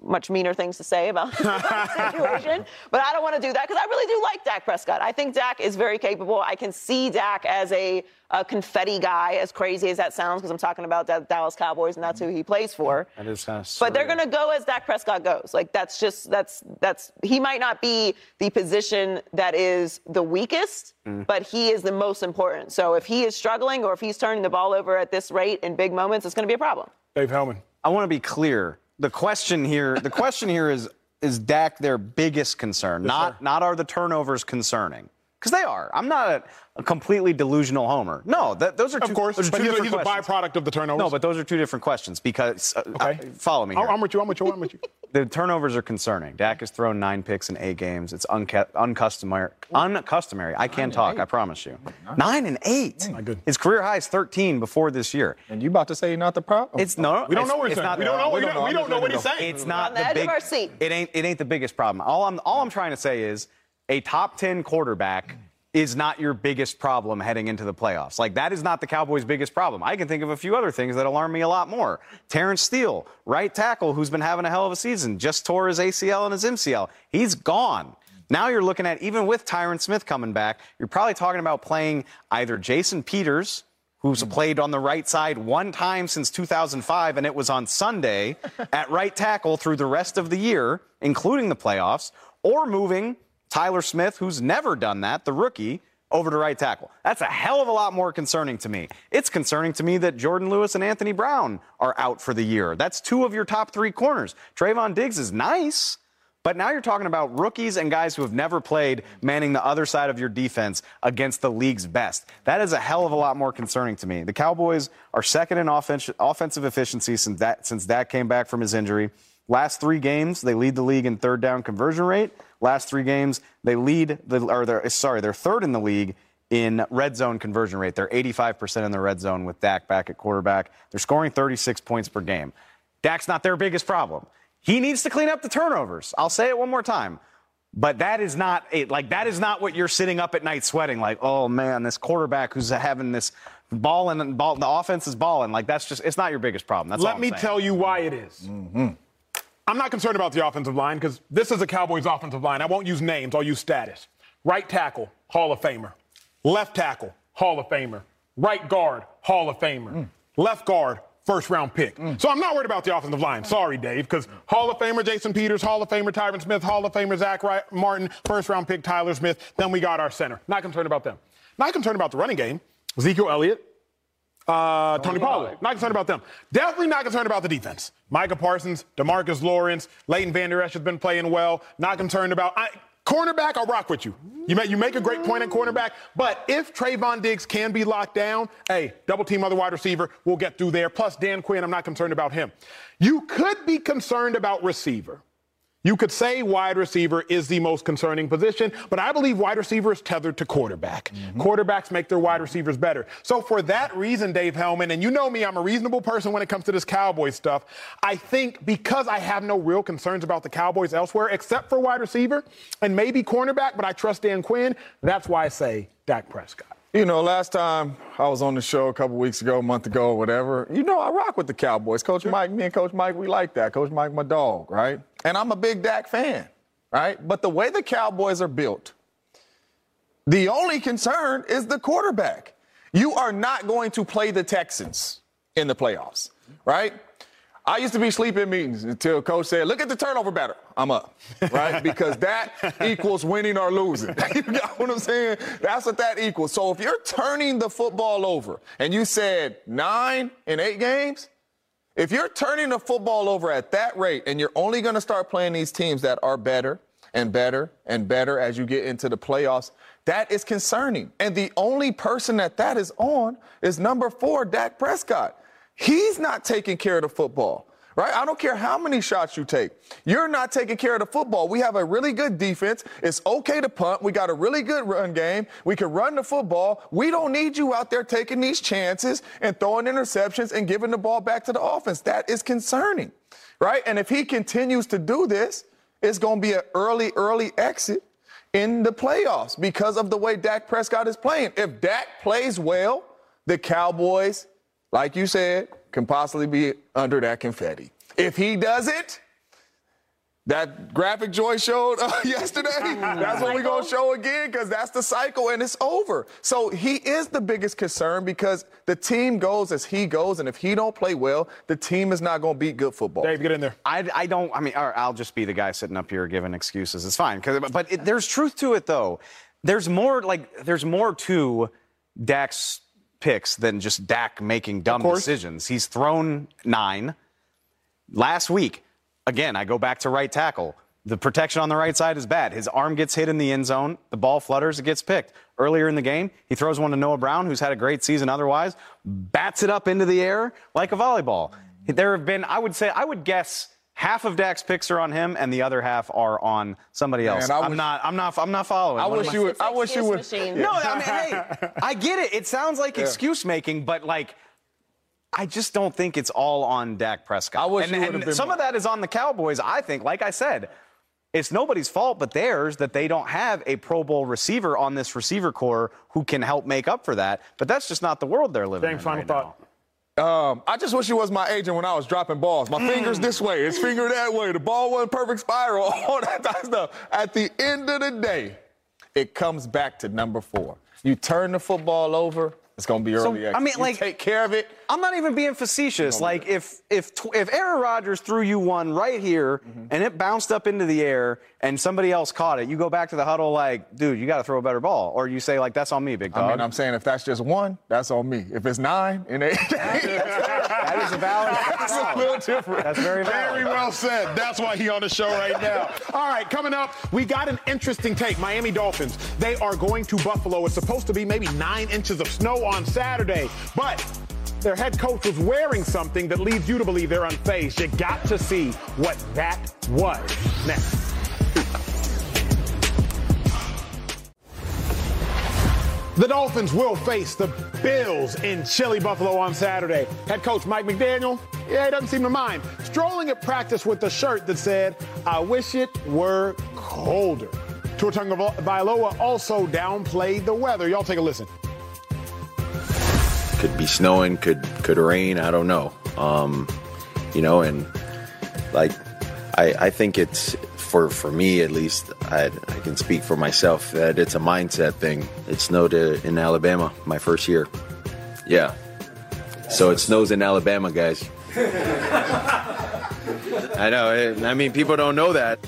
much meaner things to say about (laughs) the situation, but I don't want to do that because I really do like Dak Prescott. I think Dak is very capable. I can see Dak as a, a confetti guy, as crazy as that sounds, because I'm talking about the Dallas Cowboys and that's who he plays for. That is kind of But they're going to go as Dak Prescott goes. Like that's just that's that's he might not be the position that is the weakest, mm. but he is the most important. So if he is struggling or if he's turning the ball over at this rate in big moments, it's going to be a problem. Dave Helman. I want to be clear. The question here, the question here is, is Dak their biggest concern? not, not are the turnovers concerning? Because they are. I'm not a, a completely delusional homer. No, that, those are two, Of course, those are but two he's, a, different he's a questions. byproduct of the turnovers. No, but those are two different questions because uh, Okay. uh, follow me. Here. I'm with you. I'm with you. I'm with you. (laughs) the turnovers are concerning. Dak has thrown nine picks in eight games. It's unca- uncustomary. Uncustomary. I can't talk. I promise you. Nine and eight. My goodness. His career high is 13 before this year. And you about to say not the problem? It's no. We don't know what he's it's saying. not We don't know. we We don't don't, know. we don't know what he's It's saying. It's not on the the big. It ain't. It ain't the biggest problem. All I'm all I'm trying to say is a top ten quarterback is not your biggest problem heading into the playoffs. Like, that is not the Cowboys' biggest problem. I can think of a few other things that alarm me a lot more. Terence Steele, right tackle, who's been having a hell of a season, just tore his ACL and his MCL. He's gone. Now you're looking at, even with Tyron Smith coming back, you're probably talking about playing either Jason Peters, who's hmm. played on the right side one time since 2005, and it was on Sunday (laughs) at right tackle through the rest of the year, including the playoffs, or moving Tyler Smith, who's never done that, the rookie, over to right tackle. That's a hell of a lot more concerning to me. It's concerning to me that Jourdan Lewis and Anthony Brown are out for the year. That's two of your top three corners. Trevon Diggs is nice. But now you're talking about rookies and guys who have never played manning the other side of your defense against the league's best. That is a hell of a lot more concerning to me. The Cowboys are second in offensive efficiency since that, since Dak came back from his injury. Last three games, they lead the league in third down conversion rate. Last three games, they lead the or they're sorry, they're third in the league in red zone conversion rate. They're 85% in the red zone with Dak back at quarterback. They're scoring 36 points per game. Dak's not their biggest problem. He needs to clean up the turnovers. I'll say it one more time. But that is not it. Like that is not what you're sitting up at night sweating. Like, oh man, this quarterback who's having this ball and ball, the offense is balling. Like that's just it's not your biggest problem. That's let me saying. tell you why it is. Mm-hmm. I'm not concerned about the offensive line because this is a Cowboys offensive line. I won't use names. I'll use status. Right tackle, Hall of Famer. Left tackle, Hall of Famer. Right guard, Hall of Famer. Mm. Left guard, first round pick. Mm. So I'm not worried about the offensive line. Sorry, Dave, because Hall of Famer Jason Peters, Hall of Famer Tyron Smith, Hall of Famer Zack Martin, first round pick Tyler Smith. Then we got our center. Not concerned about them. Not concerned about the running game. Ezekiel Elliott, uh, Tony Pollard. Not concerned about them. Definitely not concerned about the defense. Micah Parsons, DeMarcus Lawrence, Leighton Vander Esch has been playing well. Not concerned about. I, Cornerback, I'll rock with you. You make, you make a great point at cornerback, but if Trevon Diggs can be locked down, hey, double team other wide receiver, we'll get through there. Plus, Dan Quinn, I'm not concerned about him. You could be concerned about receiver. You could say wide receiver is the most concerning position, but I believe wide receiver is tethered to quarterback. Mm-hmm. Quarterbacks make their wide receivers better. So for that reason, Dave Helman, and you know me, I'm a reasonable person when it comes to this Cowboys stuff. I think because I have no real concerns about the Cowboys elsewhere, except for wide receiver and maybe cornerback, but I trust Dan Quinn, that's why I say Dak Prescott. You know, last time I was on the show a couple weeks ago, a month ago, or whatever, you know, I rock with the Cowboys. Coach sure. Mike, me and Coach Mike, we like that. Coach Mike, my dog, right? And I'm a big Dak fan, right? But the way the Cowboys are built, the only concern is the quarterback. You are not going to play the Texans in the playoffs, right? I used to be sleeping meetings until coach said, look at the turnover battle. I'm up, right? (laughs) because that equals winning or losing. (laughs) you got what I'm saying? That's what that equals. So if you're turning the football over and you said nine in eight games, if you're turning the football over at that rate and you're only going to start playing these teams that are better and better and better as you get into the playoffs, that is concerning. And the only person that that is on is number four, Dak Prescott. He's not taking care of the football. Right? I don't care how many shots you take. You're not taking care of the football. We have a really good defense. It's okay to punt. We got a really good run game. We can run the football. We don't need you out there taking these chances and throwing interceptions and giving the ball back to the offense. That is concerning. Right? And if he continues to do this, it's going to be an early, early exit in the playoffs because of the way Dak Prescott is playing. If Dak plays well, the Cowboys like you said, can possibly be under that confetti. If he does it, that graphic Joy showed uh, (laughs) yesterday, (laughs) that's what we're going to show again because that's the cycle and it's over. So he is the biggest concern because the team goes as he goes, and if he don't play well, the team is not going to beat good football. Dave, get in there. I, I don't, I mean, I'll just be the guy sitting up here giving excuses. It's fine. But it, there's truth to it, though. There's more, like, there's more to Dak's picks than just Dak making dumb decisions. He's thrown nine. Last week, again, I go back to right tackle. The protection on the right side is bad. His arm gets hit in the end zone. The ball flutters. It gets picked. Earlier in the game, he throws one to Noah Brown, who's had a great season otherwise, bats it up into the air like a volleyball. There have been, I would say, I would guess half of Dak's picks are on him, and the other half are on somebody else. Man, I'm not. I'm not. I'm not following. I wish you would. I wish you would. No, I mean, hey, (laughs) I get it. It sounds like yeah. excuse making, but like. I just don't think it's all on Dak Prescott. I wish and, and some more. of that is on the Cowboys. I think, like I said, It's nobody's fault but theirs that they don't have a Pro Bowl receiver on this receiver corps who can help make up for that. But that's just not the world they're living James, in. final right thought. now. Um, I just wish he was my agent when I was dropping balls. My fingers this way, his finger that way. The ball wasn't perfect spiral, (laughs) all that type of stuff. At the end of the day, it comes back to number four. You turn the football over, it's gonna be early. So, I mean, You like- take care of it. I'm not even being facetious. Like if if if Aaron Rodgers threw you one right here Mm-hmm. and it bounced up into the air and somebody else caught it, you go back to the huddle like, dude, you got to throw a better ball, or you say like, that's on me, big dog. I mean, I'm saying if that's just one, that's on me. If it's nine and (laughs) eight, that is a valid. that's a little different. That's very Very well said. That's why he on the show right now. All right, coming up, we got an interesting take. Miami Dolphins. They are going to Buffalo. It's supposed to be maybe nine inches of snow on Saturday, but their head coach was wearing something that leads you to believe they're unfazed. You got to see what that was. Next. The Dolphins will face the Bills in chilly Buffalo on Saturday. Head coach Mike McDaniel, yeah, he doesn't seem to mind. Strolling at practice with a shirt that said, I wish it were colder. Tua Tagovailoa also downplayed the weather. Y'all take a listen. Could be snowing, could could rain. I don't know. Um, you know, and like I, I think it's for for me at least. I, I can speak for myself that it's a mindset thing. It snowed uh, in Alabama my first year. Yeah. So it snows in Alabama, guys. (laughs) I know. eh, I mean, people don't know that.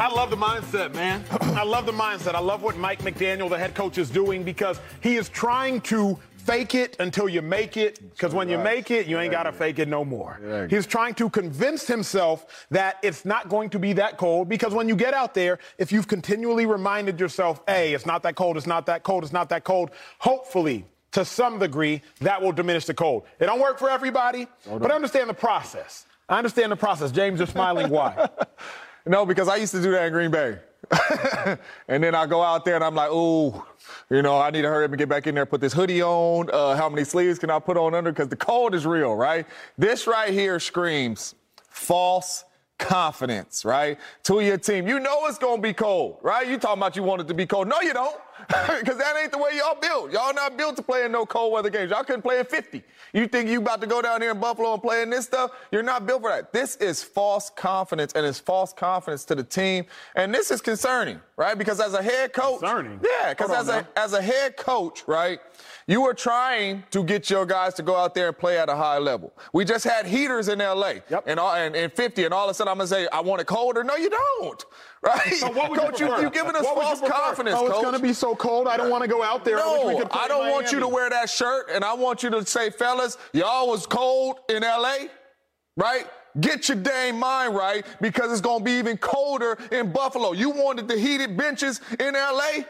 I love the mindset, man. (clears throat) I love the mindset. I love what Mike McDaniel, the head coach, is doing because he is trying to fake it until you make it. Because when you make it, you ain't got to fake it no more. He's trying to convince himself that it's not going to be that cold because when you get out there, if you've continually reminded yourself, hey, it's not that cold, it's not that cold, it's not that cold, hopefully, to some degree, that will diminish the cold. It don't work for everybody, but I understand the process. I understand the process. James, you're smiling. Why? (laughs) No, because I used to do that in Green Bay. (laughs) and then I go out there and I'm like, ooh, you know, I need to hurry up and get back in there, put this hoodie on. Uh, how many sleeves can I put on under? Because the cold is real, right? This right here screams false confidence, right? To your team. You know it's going to be cold, right? You talking about you want it to be cold. No, you don't. (laughs) Because that ain't the way y'all built. Y'all not built to play in no cold weather games. Y'all couldn't play in 50. You think you about to go down here in Buffalo and play in this stuff? You're not built for that. This is false confidence, and it's false confidence to the team. And this is concerning, right? Because as a head coach, Concerning? yeah, because as a as a head coach, right? You are trying to get your guys to go out there and play at a high level. We just had heaters in LA Yep. and, all, and, and 50, and all of a sudden I'm gonna say, I want it colder. No, you don't. (laughs) Right? So what would coach, you, prefer? you, giving us What false confidence, Oh, it's going to be so cold. I don't want to go out there. I we No, could I don't in want you to wear that shirt, and I want you to say, fellas, y'all was cold in LA, right? Get your dang mind right because it's gonna be even colder in Buffalo. You wanted the heated benches in LA?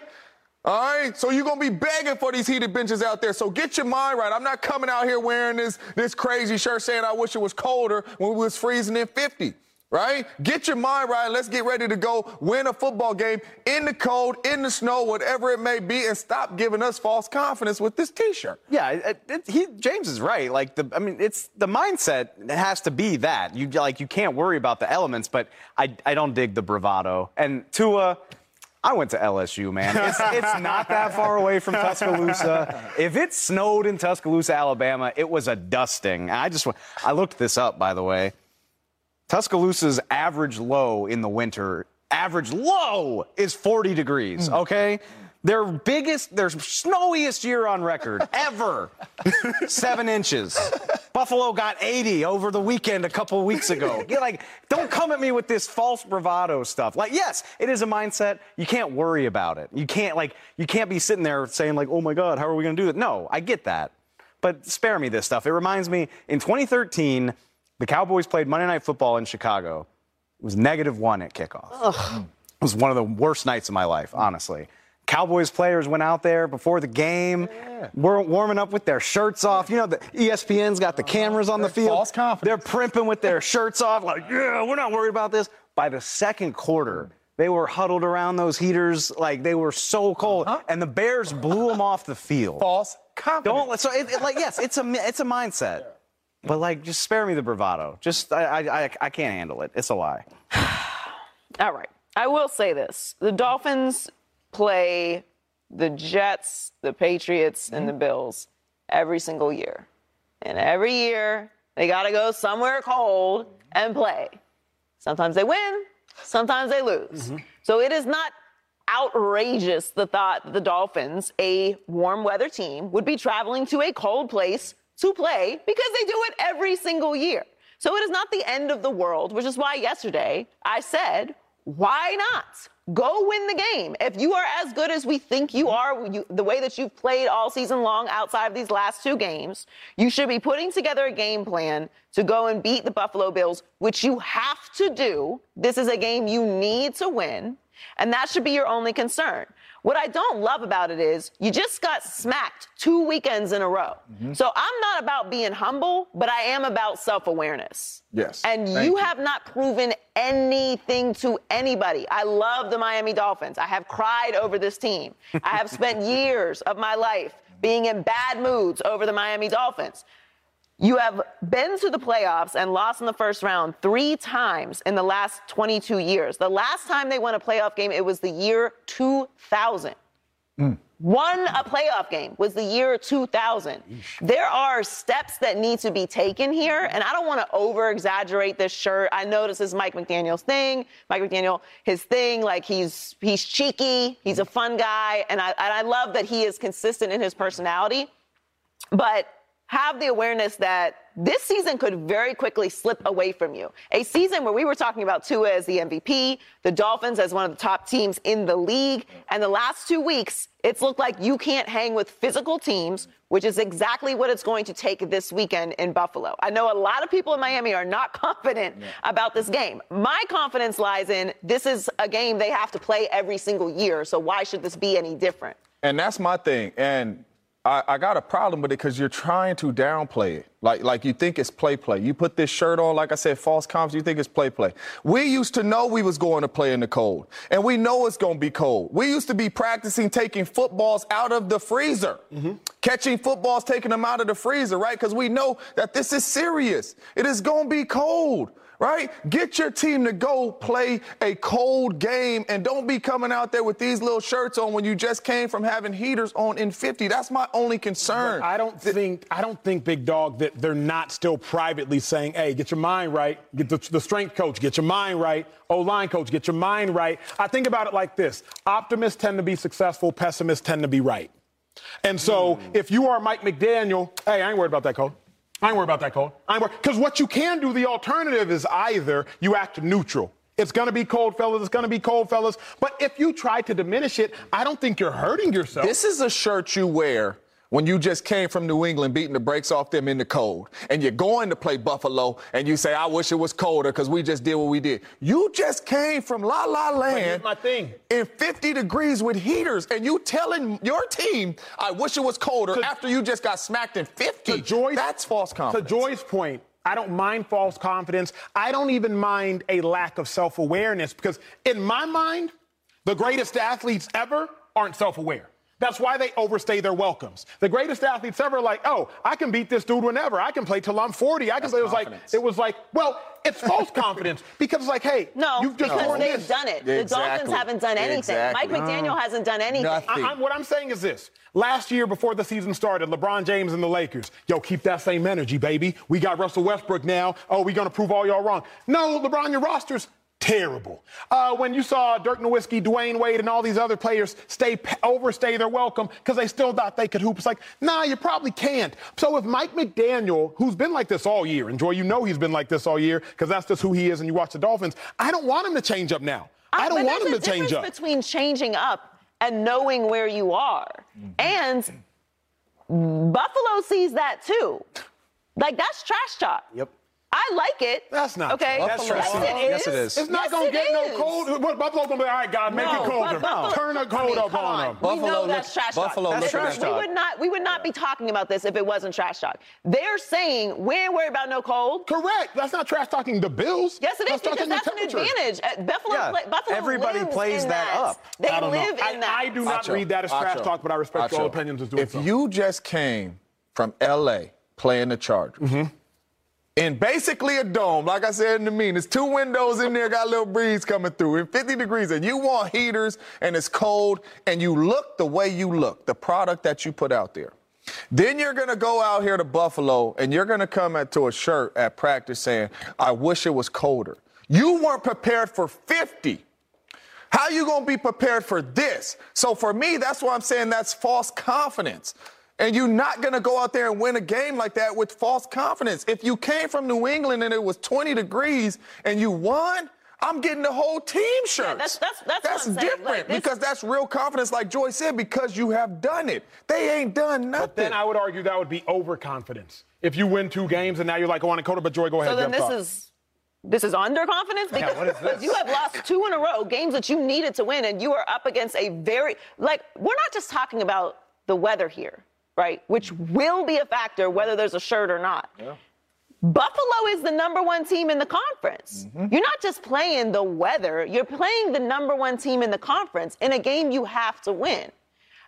All right, so you're gonna be begging for these heated benches out there. So get your mind right. I'm not coming out here wearing this this crazy shirt saying I wish it was colder when we was freezing in 50. Right? Get your mind right. Let's get ready to go win a football game in the cold, in the snow, whatever it may be, and stop giving us false confidence with this T-shirt. Yeah, it, it, he James is right. Like the, I mean, it's the mindset has to be that you like you can't worry about the elements, but I I don't dig the bravado. And Tua, I went to LSU, man. It's, it's not that far away from Tuscaloosa. If it snowed in Tuscaloosa, Alabama, it was a dusting. I just I looked this up, by the way. Tuscaloosa's average low in the winter, average low is 40 degrees, mm. okay? Their biggest, their snowiest year on record (laughs) ever, seven inches. Buffalo got 80 over the weekend a couple weeks ago. (laughs) You're like, don't come at me with this false bravado stuff. Like, yes, it is a mindset. You can't worry about it. You can't like, you can't be sitting there saying like, oh my God, how are we gonna do that? No, I get that. But spare me this stuff. It reminds me in 2013, the Cowboys played Monday Night Football in Chicago. It was negative one at kickoff. It was one of the worst nights of my life, honestly. Cowboys players went out there before the game, were warming up with their shirts off. You know, the ESPN's got the uh, cameras on the field. false confidence. They're primping with their shirts off, like, yeah, we're not worried about this. By the second quarter, they were huddled around those heaters, like they were so cold, uh-huh. and the Bears blew them off the field. False confidence. Don't so it, it, like yes, it's a it's a mindset, but like just spare me the bravado. Just I I I, I can't handle it. It's a lie. (sighs) All right. I will say this the Dolphins play the Jets, the Patriots, mm-hmm. and the Bills every single year. And every year, they got to go somewhere cold and play. Sometimes they win, sometimes they lose. Mm-hmm. So it is not outrageous the thought that the Dolphins, a warm weather team, would be traveling to a cold place to play because they do it every single year. So it is not the end of the world, which is why yesterday I said, why not? Go win the game. If you are as good as we think you mm-hmm. are, you, the way that you've played all season long outside of these last two games, you should be putting together a game plan to go and beat the Buffalo Bills, which you have to do. This is a game you need to win. And that should be your only concern. What I don't love about it is you just got smacked two weekends in a row. Mm-hmm. So I'm not about being humble, but I am about self awareness. Yes. And you, you have not proven anything to anybody. I love the Miami Dolphins. I have cried over this team. I have spent (laughs) years of my life being in bad moods over the Miami Dolphins. You have been to the playoffs and lost in the first round three times in the last 22 years. The last time they won a playoff game, it was the year 2000. Mm. Won a playoff game was the year 2000. Eesh. There are steps that need to be taken here, and I don't want to over exaggerate this shirt. I know this is Mike McDaniel's thing. Mike McDaniel, his thing, like he's he's cheeky, he's a fun guy, and I and I love that he is consistent in his personality. But have the awareness that this season could very quickly slip away from you. A season where we were talking about Tua as the MVP, the Dolphins as one of the top teams in the league, and the last two weeks, it's looked like you can't hang with physical teams, which is exactly what it's going to take this weekend in Buffalo. I know a lot of people in Miami are not (laughs) confident yeah. about this game. My confidence lies in this is a game they have to play every single year, so why should this be any different? And that's my thing. And I, I, got a problem with it because you're trying to downplay it. Like, like you think it's play play. You put this shirt on, like I said, false confidence, you think it's play play. We used to know we was going to play in the cold. And we know it's going to be cold. We used to be practicing taking footballs out of the freezer. Mm-hmm. Catching footballs, taking them out of the freezer, right? Because we know that this is serious. It is going to be cold right? Get your team to go play a cold game and don't be coming out there with these little shirts on when you just came from having heaters on in 50. That's my only concern. But I don't think I don't think Big Dog that they're not still privately saying, "Hey, get your mind right. Get the, the strength coach, get your mind right. O-line coach, get your mind right." I think about it like this: optimists tend to be successful, pessimists tend to be right. And so, mm. if you are Mike McDaniel, hey, I ain't worried about that, coach. I ain't worried about that, Cole. I ain't worried. Because what you can do, the alternative is either you act neutral. It's going to be cold, fellas. It's going to be cold, fellas. But if you try to diminish it, I don't think you're hurting yourself. This is a shirt you wear when you just came from New England beating the brakes off them in the cold and you're going to play Buffalo and you say, I wish it was colder because we just did what we did. You just came from La La Land my thing. in 50 degrees with heaters and you telling your team, I wish it was colder to, after you just got smacked in 50. To Joyce, That's false confidence. To Joy's point, I don't mind false confidence. I don't even mind a lack of self awareness because, in my mind, the greatest athletes ever aren't self aware. That's why they overstay their welcomes. The greatest athletes ever are like, oh, I can beat this dude whenever. I can play till I'm 40. I can. play. It was like, it was like, well, it's false (laughs) confidence because it's like, hey, no, you've just because they've this. done it. Exactly. The Dolphins haven't done anything. Exactly. Mike McDaniel hasn't done anything. I, what I'm saying is this: last year before the season started, LeBron James and the Lakers, yo, keep that same energy, baby. We got Russell Westbrook now. Oh, we gonna prove all y'all wrong? No, LeBron, your roster's terrible. Uh, when you saw Dirk Nowitzki, Dwyane Wade, and all these other players stay overstay their welcome because they still thought they could hoop, it's like, nah, you probably can't. So if Mike McDaniel, who's been like this all year, enjoy, you know he's been like this all year because that's just who he is, and you watch the Dolphins. I don't want him to change up now. I, don't want him to change up. Between changing up and knowing where you are, mm-hmm. and Buffalo sees that too. Like that's trash talk. Yep. I like it. That's not okay. True. That's yes, it is. Yes, it is. It's not yes, gonna it get is. no cold. What Buffalo's gonna be? All right, God, make no, it colder. Buffalo, Turn the cold I mean, up on, on them. we Buffalo know that's looks, trash Buffalo talk. looks trash we would not. We would not be talking about this if it wasn't trash talk. They're saying we ain't worried about no cold. Correct. That's not trash talking the Bills. Yes, it is that's because that's an advantage. Uh, Buffalo, yeah, play, Buffalo everybody plays that, that, up. They live know. in that. I do not Acho, read that as trash talk, but I respect Acho. all opinions as doing If so. you just came from L.A. playing the Chargers. In basically a dome, like I said in the mean, there's two windows in there, got a little breeze coming through in 50 degrees, and you want heaters and it's cold, and you look the way you look, the product that you put out there. Then you're to go out here to Buffalo and you're to come to a shirt at practice saying, I wish it was colder. You weren't prepared for 50. How you to be prepared for this? So for me, that's why I'm saying that's false confidence. And you're not going to go out there and win a game like that with false confidence. If you came from New England and it was 20 degrees and you won, I'm getting the whole team shirt. Yeah, that's that's that's, that's different like, because that's real confidence, like Joy said, because you have done it. They ain't done nothing. But then I would argue that would be overconfidence. If you win two games and now you're like, oh, on Coda, but Joy, go ahead. So then this is this is underconfidence because yeah, you have lost two in a row, games that you needed to win, and you are up against a very like we're not just talking about the weather here, right? Which will be a factor whether there's a shirt or not. Yeah. Buffalo is the number one team in the conference. Mm-hmm. You're not just playing the weather, you're playing the number one team in the conference in a game you have to win.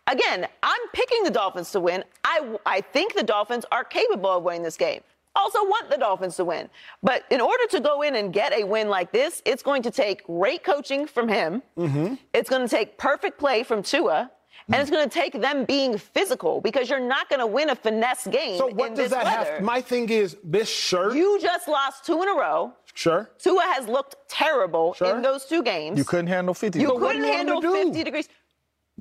Again, I'm picking the Dolphins to win. I, I think the Dolphins are capable of winning this game also want the Dolphins to win. But in order to go in and get a win like this, it's going to take great coaching from him. Mm-hmm. It's going to take perfect play from Tua. And it's going to take them being physical because you're not going to win a finesse game. So what does that weather. have? My thing is this shirt. You just lost two in a row. Sure. Tua has looked terrible sure. in those two games. You couldn't handle 50. You couldn't handle 50 degrees.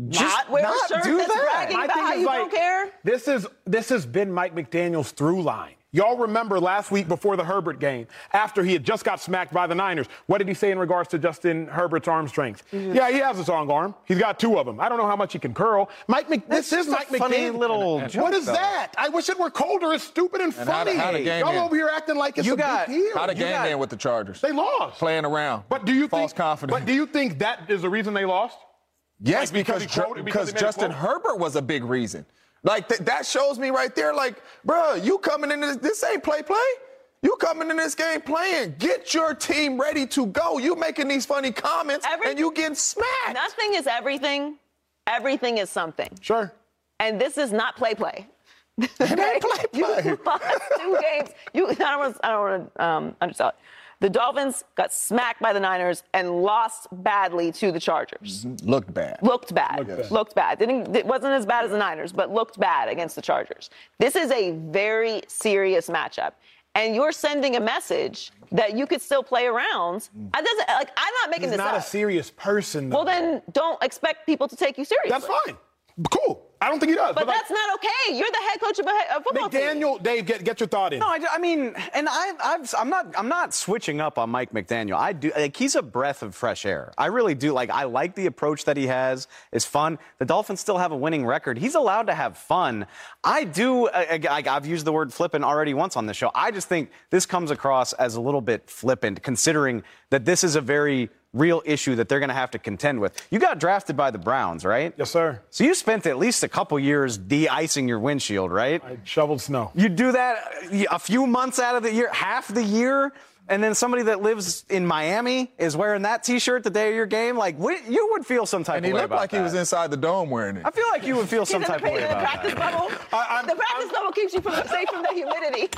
Just not wear not a shirt do that's that. bragging My about how you like, don't care. This is this has been Mike McDaniel's through line. Y'all remember last week before the Herbert game, after he had just got smacked by the Niners, what did he say in regards to Justin Herbert's arm strength? Mm-hmm. Yeah, he has a strong arm. He's got two of them. I don't know how much he can curl. Mike Mc, this is Mike McDaniel. little and, and what is though. that? I wish it were colder. It's stupid and, and funny. How, how Y'all over here acting like it's you a got, big deal. How the game got, with the Chargers? They lost. Playing around. But do you false think, confidence? But do you think that is the reason they lost? Yes, like because, because, because, because Justin Herbert was a big reason. Like th- that shows me right there, like, bro, you coming into this, this ain't play play. You coming in this game playing. Get your team ready to go. You making these funny comments Every- and you getting smacked. Nothing is everything. Everything is something. Sure. And this is not play play. It ain't play (laughs) play. You lost two games. You, (laughs) I don't want to, I don't want to um, undersell it. The Dolphins got smacked by the Niners and lost badly to the Chargers. Mm-hmm. Looked bad. Looked bad. Looked bad. Looked bad. Didn't, it wasn't as bad as the Niners, but looked bad against the Chargers. This is a very serious matchup. And you're sending a message that you could still play around. Mm. I doesn't like. I'm not making He's this not up. a serious person. Though. Well, then don't expect people to take you seriously. That's fine. Cool. I don't think he does. But, but that's like, not okay. You're the head coach of a, a football McDaniel, team. Dave, get, get your thought in. No, I, I mean, and I, I've, I'm not, I'm not switching up on Mike McDaniel. I do, like, he's a breath of fresh air. I really do. Like, I like the approach that he has. It's fun. The Dolphins still have a winning record. He's allowed to have fun. I do. I, I, I've used the word flippant already once on this show. I just think this comes across as a little bit flippant, considering that this is a very real issue that they're going to have to contend with. You got drafted by the Browns, right? Yes, sir. So you spent at least a couple years de-icing your windshield, right? I shoveled snow. You do that uh, a few months out of the year, half the year and then somebody that lives in Miami is wearing that T-shirt the day of your game, like we, you would feel some type and of way about that. he looked like he was inside the dome wearing it. I feel like you would feel some type of way about practice. Bubble. I, the practice I'm, bubble keeps you from, safe from the humidity. (laughs)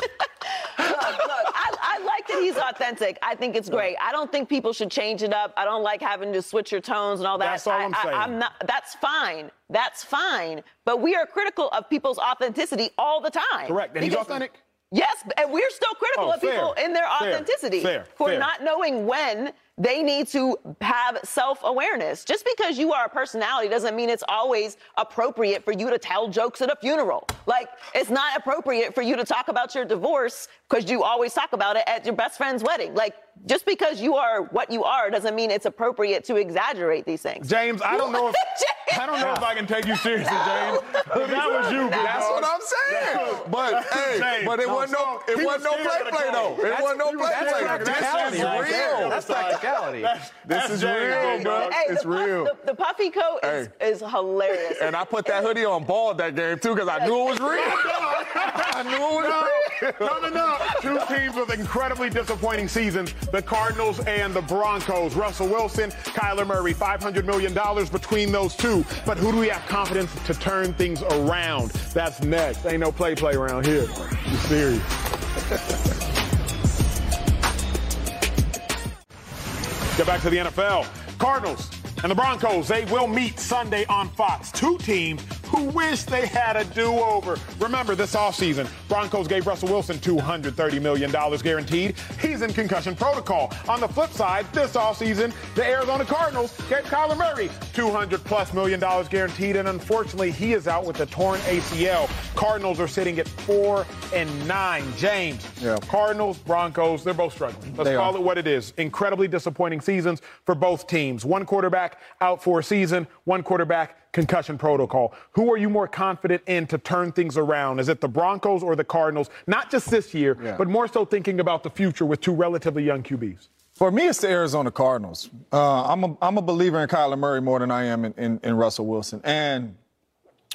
look, look I, I, like that he's authentic. I think it's great. I don't think people should change it up. I don't like having to switch your tones and all that. That's all I, am saying. I, am not. That's fine. That's fine. But we are critical of people's authenticity all the time. Correct. And he's authentic. Yes, and we're still critical oh, of people in their fair, authenticity fair, for not knowing when they need to have self-awareness. Just because you are a personality doesn't mean it's always appropriate for you to tell jokes at a funeral. Like it's not appropriate for you to talk about your divorce because you always talk about it at your best friend's wedding. Like just because you are what you are doesn't mean it's appropriate to exaggerate these things. James, I don't know if (laughs) I don't know if I can take you seriously, no. James. that was you. That's what I'm saying. But (laughs) hey, James, but it no, wasn't no, it wasn't no play play though. It wasn't no play play. This is real. That's practicality. (laughs) This that's is James, real, bro. Hey, it's the real. the, the, puffy coat is, hey. is hilarious. And I put that hoodie on ball that game too because I knew it was real. (laughs) I knew it was real. No, no, no. Two teams with incredibly disappointing seasons: the Cardinals and the Broncos. Russell Wilson, Kyler Murray, $500 million between those two. But who do we have confidence to turn things around? That's next. Ain't no play play around here. You serious? (laughs) Get back to the NFL. Cardinals and the Broncos, they will meet Sunday on Fox. Two teams who wish they had a do-over. Remember, this offseason, Broncos gave Russell Wilson $230 million guaranteed. He's in concussion protocol. On the flip side, this offseason, the Arizona Cardinals gave Kyler Murray 200 plus million dollars guaranteed, and unfortunately, he is out with a torn ACL. Cardinals are sitting at four and nine. James, yeah. Cardinals, Broncos, they're both struggling. Let's they call are. it what it is. Incredibly disappointing seasons for both teams. One quarterback out for a season, one quarterback concussion protocol. Who are you more confident in to turn things around? Is it the Broncos or the Cardinals? Not just this year, yeah. but more so thinking about the future with two relatively young QBs. For me, it's the Arizona Cardinals. Uh, I'm, a, I'm a believer in Kyler Murray more than I am in, in, in Russell Wilson. And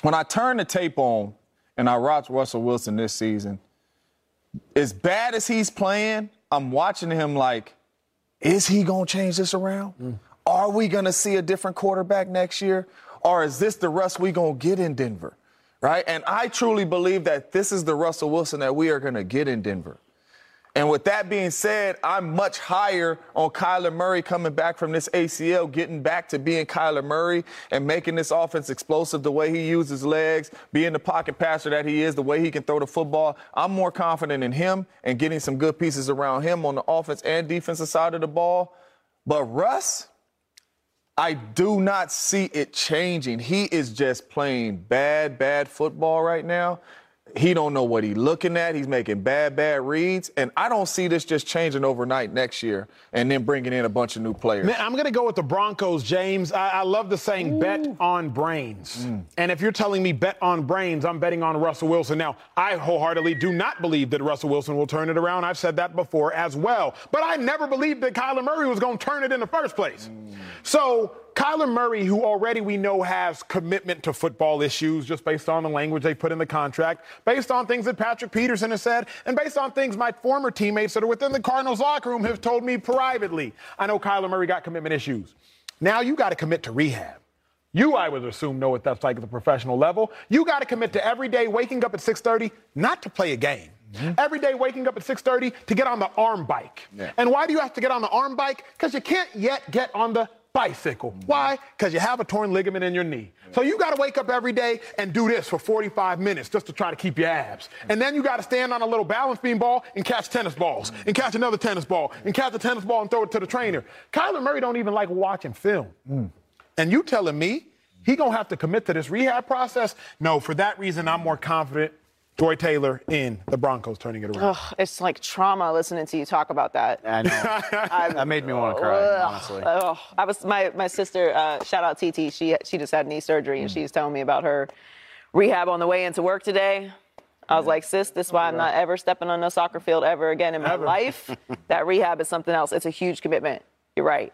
when I turn the tape on and I watch Russell Wilson this season, as bad as he's playing, I'm watching him like, is he going to change this around? Mm. Are we going to see a different quarterback next year? Or is this the Russ we gonna get in Denver? Right? And I truly believe that this is the Russell Wilson that we are gonna get in Denver. And with that being said, I'm much higher on Kyler Murray coming back from this ACL, getting back to being Kyler Murray and making this offense explosive the way he uses legs, being the pocket passer that he is, the way he can throw the football. I'm more confident in him and getting some good pieces around him on the offense and defensive side of the ball. But Russ, I do not see it changing. He is just playing bad, bad football right now. He don't know what he's looking at. He's making bad, bad reads, and I don't see this just changing overnight next year and then bringing in a bunch of new players. Man, I'm going to go with the Broncos, James. I, I love the saying Ooh. "bet on brains," mm. and if you're telling me bet on brains, I'm betting on Russell Wilson. Now, I wholeheartedly do not believe that Russell Wilson will turn it around. I've said that before as well, but I never believed that Kyler Murray was going to turn it in the first place. Mm. So Kyler Murray, who already we know has commitment to football issues just based on the language they put in the contract, based on things that Patrick Peterson has said, and based on things my former teammates that are within the Cardinals locker room have told me privately. I know Kyler Murray got commitment issues. Now you got to commit to rehab. You, I would assume, know what that's like at the professional level. You got to commit to every day waking up at 6:30, not to play a game. Mm-hmm. Every day waking up at 6:30 to get on the arm bike. Yeah. And why do you have to get on the arm bike? Because you can't yet get on the bicycle. Why? Because you have a torn ligament in your knee. So you got to wake up every day and do this for 45 minutes just to try to keep your abs. And then you got to stand on a little balance beam ball and catch tennis balls and catch another tennis ball and catch a tennis ball and throw it to the trainer. Kyler Murray don't even like watching film. Mm. And you telling me he going to have to commit to this rehab process? No, for that reason, I'm more confident Joy Taylor in the Broncos turning it around. Ugh, it's like trauma listening to you talk about that. I know. (laughs) that made me want to cry, ugh, honestly. Ugh. I was my my sister. Uh, shout out TT. She she just had knee surgery, mm. and she's telling me about her rehab on the way into work today. I was yeah. like, sis, this is why I'm not ever stepping on a soccer field ever again in my ever. life. (laughs) that rehab is something else. It's a huge commitment. You're right.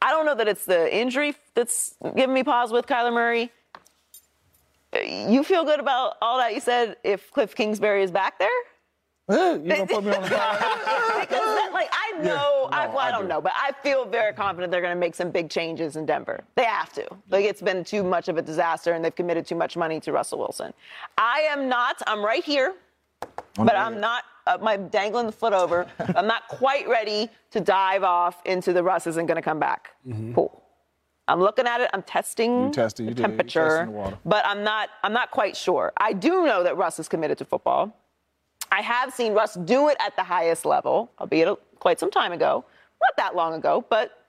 I don't know that it's the injury that's giving me pause with Kyler Murray you feel good about all that you said if Cliff Kingsbury is back there? Yeah, you gonna put me on the (laughs) because that, like I know, yeah, no, I, well, I, I, don't do. know, but I feel very confident they're going to make some big changes in Denver. They have to. Like it's been too much of a disaster, and they've committed too much money to Russell Wilson. I am not. I'm right here, but I'm not. Uh, my dangling the foot over. (laughs) I'm not quite ready to dive off into the Russ isn't going to come back. Mm-hmm. Cool. I'm looking at it. I'm testing you tested, you the temperature, the but I'm not. I'm not quite sure. I do know that Russ is committed to football. I have seen Russ do it at the highest level, albeit quite some time ago, not that long ago, but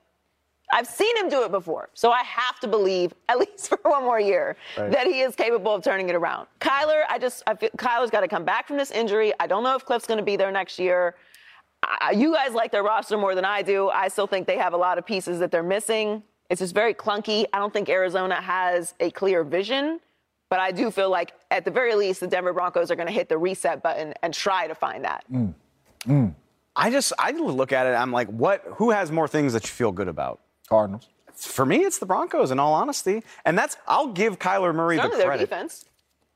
I've seen him do it before. So I have to believe, (laughs) at least for one more year, right. that he is capable of turning it around. Kyler, I just, I feel Kyler's got to come back from this injury. I don't know if Cliff's going to be there next year. I, you guys like their roster more than I do. I still think they have a lot of pieces that they're missing. It's just very clunky. I don't think Arizona has a clear vision, but I do feel like at the very least the Denver Broncos are going to hit the reset button and try to find that. Mm. Mm. I just I look at it. I'm like, what? Who has more things that you feel good about? Cardinals. For me, it's the Broncos. In all honesty, and that's I'll give Kyler Murray the credit. Their defense.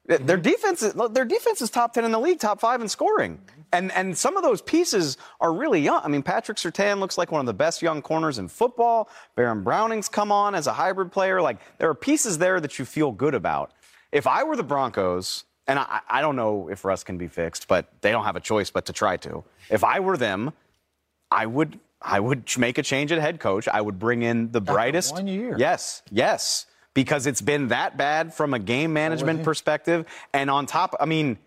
Their mm-hmm. defense, is, their defense is top ten in the league, top five in scoring. And and some of those pieces are really young. I mean, Patrick Surtain looks like one of the best young corners in football. Baron Browning's come on as a hybrid player. Like there are pieces there that you feel good about. If I were the Broncos, and I, I don't know if Russ can be fixed, but they don't have a choice but to try to. If I were them, I would I would make a change at head coach. I would bring in the brightest. one year. Yes, yes, because it's been that bad from a game management perspective, and on top, I mean,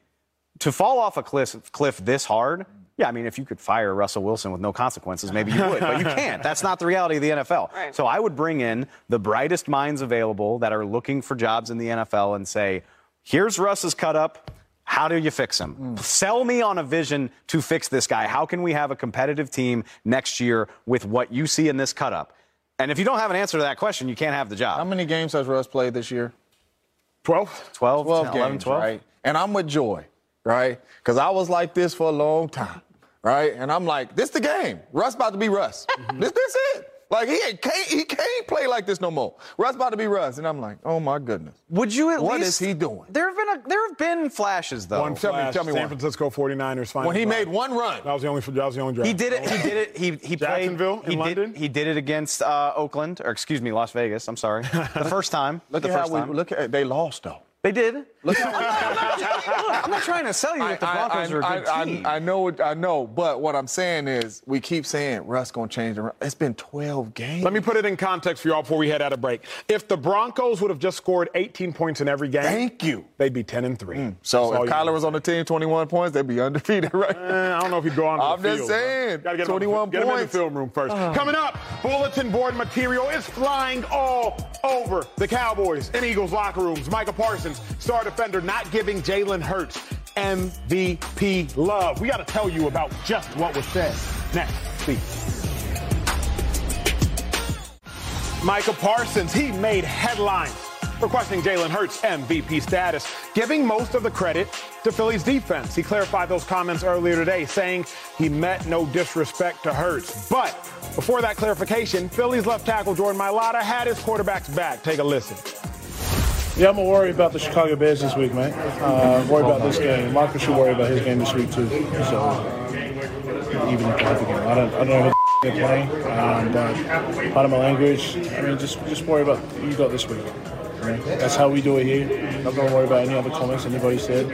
to fall off a cliff, cliff this hard. Yeah, I mean, if you could fire Russell Wilson with no consequences, maybe you would, but you can't. That's not the reality of the NFL. (laughs) Right. So I would bring in the brightest minds available that are looking for jobs in the NFL and say, here's Russ's cut up. How do you fix him? Sell me on a vision to fix this guy. How can we have a competitive team next year with what you see in this cut up? And if you don't have an answer to that question, you can't have the job. How many games has Russ played this year? 12? 12, 12 10, games, 11, 12? right? And I'm with Joy, right? Because I was like this for a long time, right? And I'm like, this the game. Russ about to be Russ. (laughs) this, this it. Like he ain't, can't he can't play like this no more. Russ about to be Russ, and I'm like, oh my goodness. Would you at What least? is he doing? There have been a, there have been flashes though. One tell me- flash, tell me San one. Francisco 49ers final. When he drive. made one run, That was the only. That was the only draft. He did it. He did it. He he Jacksonville played. He in did, He did it against uh, Oakland, or excuse me, Las Vegas. I'm sorry. (laughs) The first time. look the at how first we time. look at they lost though. They did. Look, I'm, not, (laughs) I'm not trying to sell you that the Broncos are a good I, team. I, I know, I know, but what I'm saying is, we keep saying Russ gonna change the. It's been 12 games. Let me put it in context for y'all before we head out of break. If the Broncos would have just scored 18 points in every game, Thank you. they'd be 10 and 3. So That's if you Kyler was on the team, 21 points, they'd be (laughs) undefeated, right? Eh, I don't know if he'd go on. To I'm the just field, saying, Gotta get 21 him, get him in the film room first. Coming up, bulletin board material is flying all over the Cowboys and Eagles locker rooms. Micah Parsons, star defender, not giving Jalen Hurts MVP love. We got to tell you about just what was said. Next, please. Micah Parsons, he made headlines requesting Jalen Hurts MVP status, giving most of the credit to Philly's defense. He clarified those comments earlier today, saying he meant no disrespect to Hurts. But before that clarification, Philly's left tackle Jordan Mailata had his quarterback's back. Take a listen. Yeah, I'm gonna worry about the Chicago Bears this week, man. Uh, worry about this game. Marcus should worry about his game this week too. So even if the game, I don't, I don't know who (laughs) they're playing, um, part of my language. I mean, just just worry about you got this week. That's how we do it here. I'm not gonna worry about any other comments anybody said.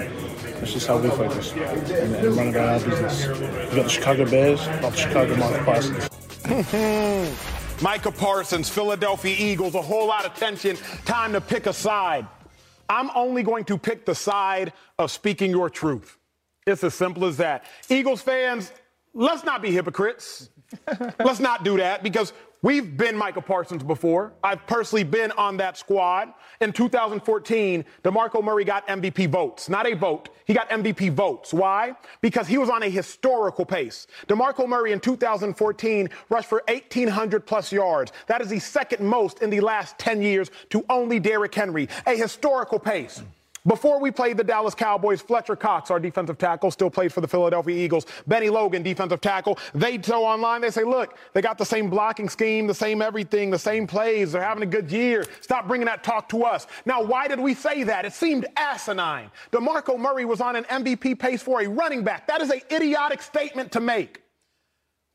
That's just how we focus and, and run about our business. You got the Chicago Bears, not the Chicago Mike Parsons. (laughs) Micah Parsons, Philadelphia Eagles, a whole lot of tension. Time to pick a side. I'm only going to pick the side of speaking your truth. It's as simple as that. Eagles fans, let's not be hypocrites. (laughs) let's not do that because we've been Micah Parsons before. I've personally been on that squad. In 2014, DeMarco Murray got MVP votes. Not a vote, he got MVP votes. Why? Because he was on a historical pace. DeMarco Murray in 2014 rushed for 1,800 plus yards. That is the second most in the last 10 years to only Derrick Henry. A historical pace. Before we played the Dallas Cowboys, Fletcher Cox, our defensive tackle, still plays for the Philadelphia Eagles. Bennie Logan, defensive tackle. They tell online, they say, look, they got the same blocking scheme, the same everything, the same plays. They're having a good year. Stop bringing that talk to us. Now, why did we say that? It seemed asinine. DeMarco Murray was on an MVP pace for a running back. That is an idiotic statement to make.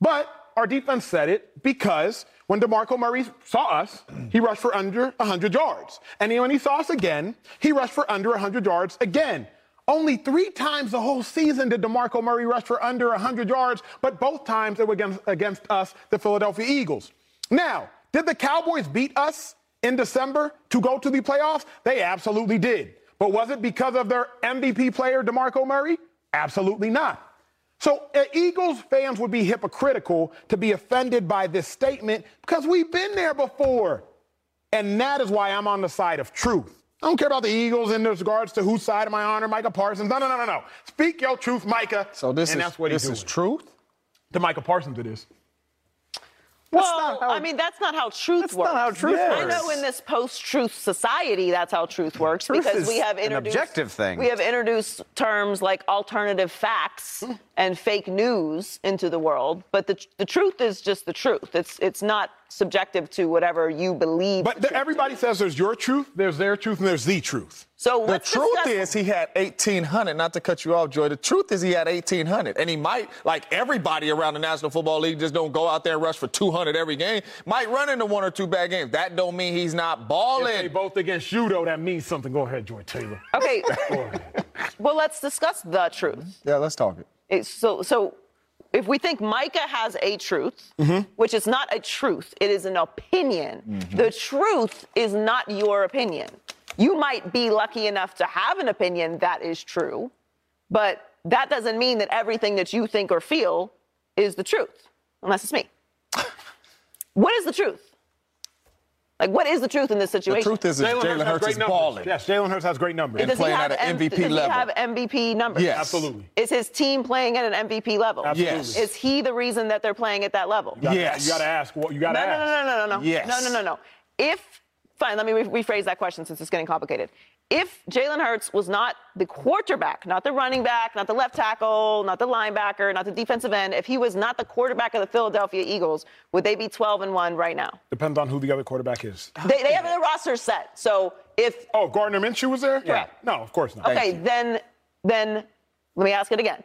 But our defense said it because when DeMarco Murray saw us, he rushed for under 100 yards. And when he saw us again, he rushed for under 100 yards again. Only three times the whole season did DeMarco Murray rush for under 100 yards, but both times they were against, against us, the Philadelphia Eagles. Now, did the Cowboys beat us in December to go to the playoffs? They absolutely did. But was it because of their MVP player, DeMarco Murray? Absolutely not. So uh, Eagles fans would be hypocritical to be offended by this statement because we've been there before. And that is why I'm on the side of truth. I don't care about the Eagles in regards to whose side am I on or Micah Parsons. No, no, no, no, no. Speak your truth, Micah. So this and is that's what this he's is doing. truth. To Micah Parsons, it is. Well, I mean, that's not how truth That's works. not how truth I works. know in this post-truth society, that's how truth works Truth because we have an introduced objective thing. We have introduced terms like alternative facts hmm. and fake news into the world, but the, the truth is just the truth. It's it's not subjective to whatever you believe. But the everybody is. sa's there's your truth, there's their truth, and there's the truth. So The truth discuss- is he had 1,800, not to cut you off, Joy. The truth is he had 1,800. And he might, like everybody around the National Football League, just don't go out there and rush for 200 every game. Might run into one or two bad games. That don't mean he's not If they both against you, though, that means something. Go ahead, Joy Taylor. Okay. (laughs) well, let's discuss the truth. Yeah, let's talk it. It's so so if we think Micah has a truth, mm-hmm. which is not a truth, it is an opinion. Mm-hmm. The truth is not your opinion. You might be lucky enough to have an opinion that is true, but that doesn't mean that everything that you think or feel is the truth, unless it's me. (laughs) what is the truth? Like, what is the truth in this situation? The truth is Jalen, Jalen Hurts, is balling. Yes, Jalen Hurts has great numbers. And playing at an MVP does level. Does he have MVP numbers? Yes. Absolutely. Is his team playing at an MVP level? Absolutely. Yes. Is he the reason that they're playing at that level? You gotta, yes. You got to ask. What you got to no, ask. No, no, no, no, no. Yes. No, no, no, no. If fine, let me re- rephrase that question since it's getting complicated if Jalen Hurts was not the quarterback, not the running back, not the left tackle, not the linebacker, not the defensive end, if he was not the quarterback of the Philadelphia Eagles, would they be 12 and 1 right now? Depends on who the other quarterback is. They, they have their roster set. So if Oh, Gardner Minshew was there? Yeah. No, of course not. Okay, then then let me ask it again.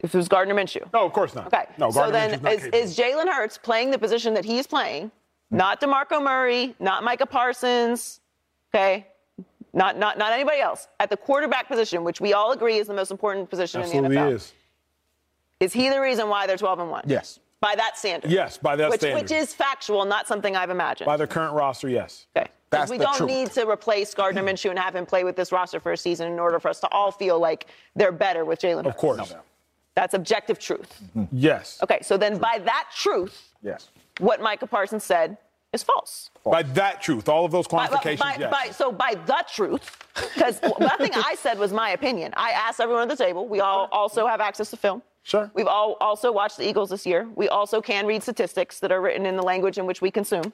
If it was Gardner Minshew. No, of course not. Okay. No, so Gardner then is, is Jalen Hurts playing the position that he's playing? Not DeMarco Murray, not Micah Parsons, okay? not, not, not anybody else, at the quarterback position, which we all agree is the most important position Absolutely in the NFL. is. Is he the reason why they're 12 and 1? Yes. By that standard? Yes, by that which, standard. Which is factual, not something I've imagined. By their current roster, yes. Okay. That's we the don't truth. need to replace Gardner (clears throat) Minshew and have him play with this roster for a season in order for us to all feel like they're better with Jalen. Of course. No. That's objective truth. Yes. Okay, so then by that truth, yes. What Micah Parsons said is false. By that truth, all of those qualifications, by, by, yes. by, so by the truth, because (laughs) nothing I said was my opinion. I asked everyone at the table. We all also have access to film. Sure. We've all also watched the Eagles this year. We also can read statistics that are written in the language in which we consume.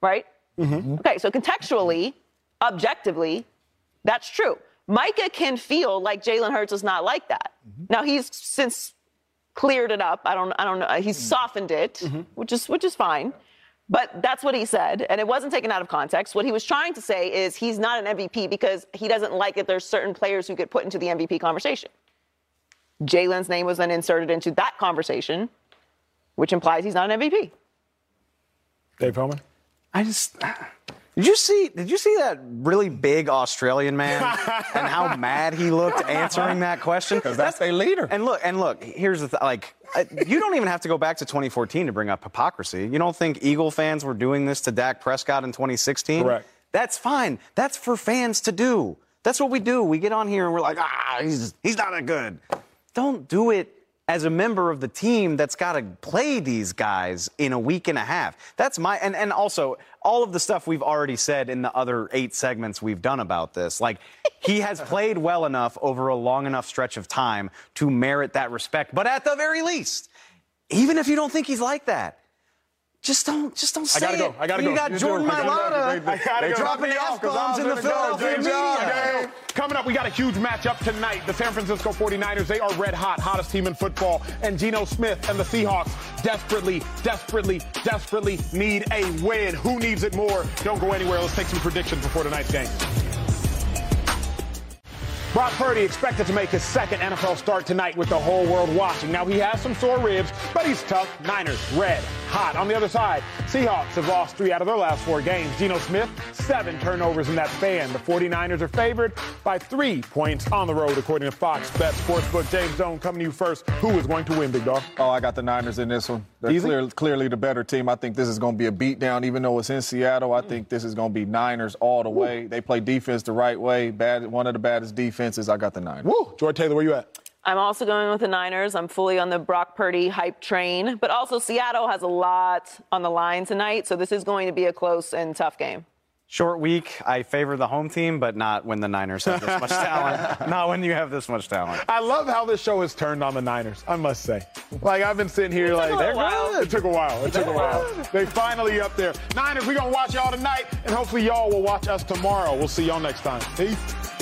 Right? Mm-hmm. Okay, so contextually, objectively, that's true. Micah can feel like Jalen Hurts is not like that. Mm-hmm. Now he's since cleared it up. I don't I don't know. He's mm-hmm. softened it, mm-hmm. which is which is fine. But that's what he said, and it wasn't taken out of context. What he was trying to say is he's not an MVP because he doesn't like that there's certain players who get put into the MVP conversation. Jalen's name was then inserted into that conversation, which implies he's not an MVP. Dave Helman? I just. Did you see? Did you see that really big Australian man and how (laughs) mad he looked answering that question? Because that's a leader. And look, and look. Here's the th- like. You don't even have to go back to 2014 to bring up hypocrisy. You don't think Eagle fans were doing this to Dak Prescott in 2016? Correct. That's fine. That's for fans to do. That's what we do. We get on here and we're like, ah, he's he's not that good. Don't do it as a member of the team that's got to play these guys in a week and a half. That's my and and also all of the stuff we've already said in the other 8 segments we've done about this. Like he has (laughs) played well enough over a long enough stretch of time to merit that respect. But at the very least, even if you don't think he's like that, just don't, just don't say I gotta it. go. I gotta you go. got You Jordan. I gotta Mailata go. Dropping dropped f bombs in the Philadelphia media. Coming up, we got a huge matchup tonight. The San Francisco 49ers, they are red hot, hottest team in football. And Geno Smith and the Seahawks desperately, desperately, desperately need a win. Who needs it more? Don't go anywhere. Let's take some predictions before tonight's game. Brock Purdy expected to make his second NFL start tonight with the whole world watching. Now, he has some sore ribs, but he's tough. Niners, red, hot. On the other side, Seahawks have lost three out of their last four games. Geno Smith, seven turnovers in that span. The 49ers are favored by three points on the road, according to Fox Bet Sportsbook. James Stone coming to you first. Who is going to win, Big Dog? Oh, I got the Niners in this one. They're clear, clearly the better team. I think this is going to be a beatdown, even though it's in Seattle. I think this is going to be Niners all the way. They play defense the right way. Bad, one of the baddest defenses. I got the Niners. Woo! Joy Taylor, where you at? I'm also going with the Niners. I'm fully on the Brock Purdy hype train. But also, Seattle has a lot on the line tonight, so this is going to be a close and tough game. Short week. I favor the home team, but not when the Niners have this much talent. (laughs) not when you have this much talent. I love how this show has turned on the Niners. I must say, like I've been sitting here like they're good. It took a while. It took a while. They finally up there. Niners, we are gonna watch y'all tonight, and hopefully y'all will watch us tomorrow. We'll see y'all next time. Peace.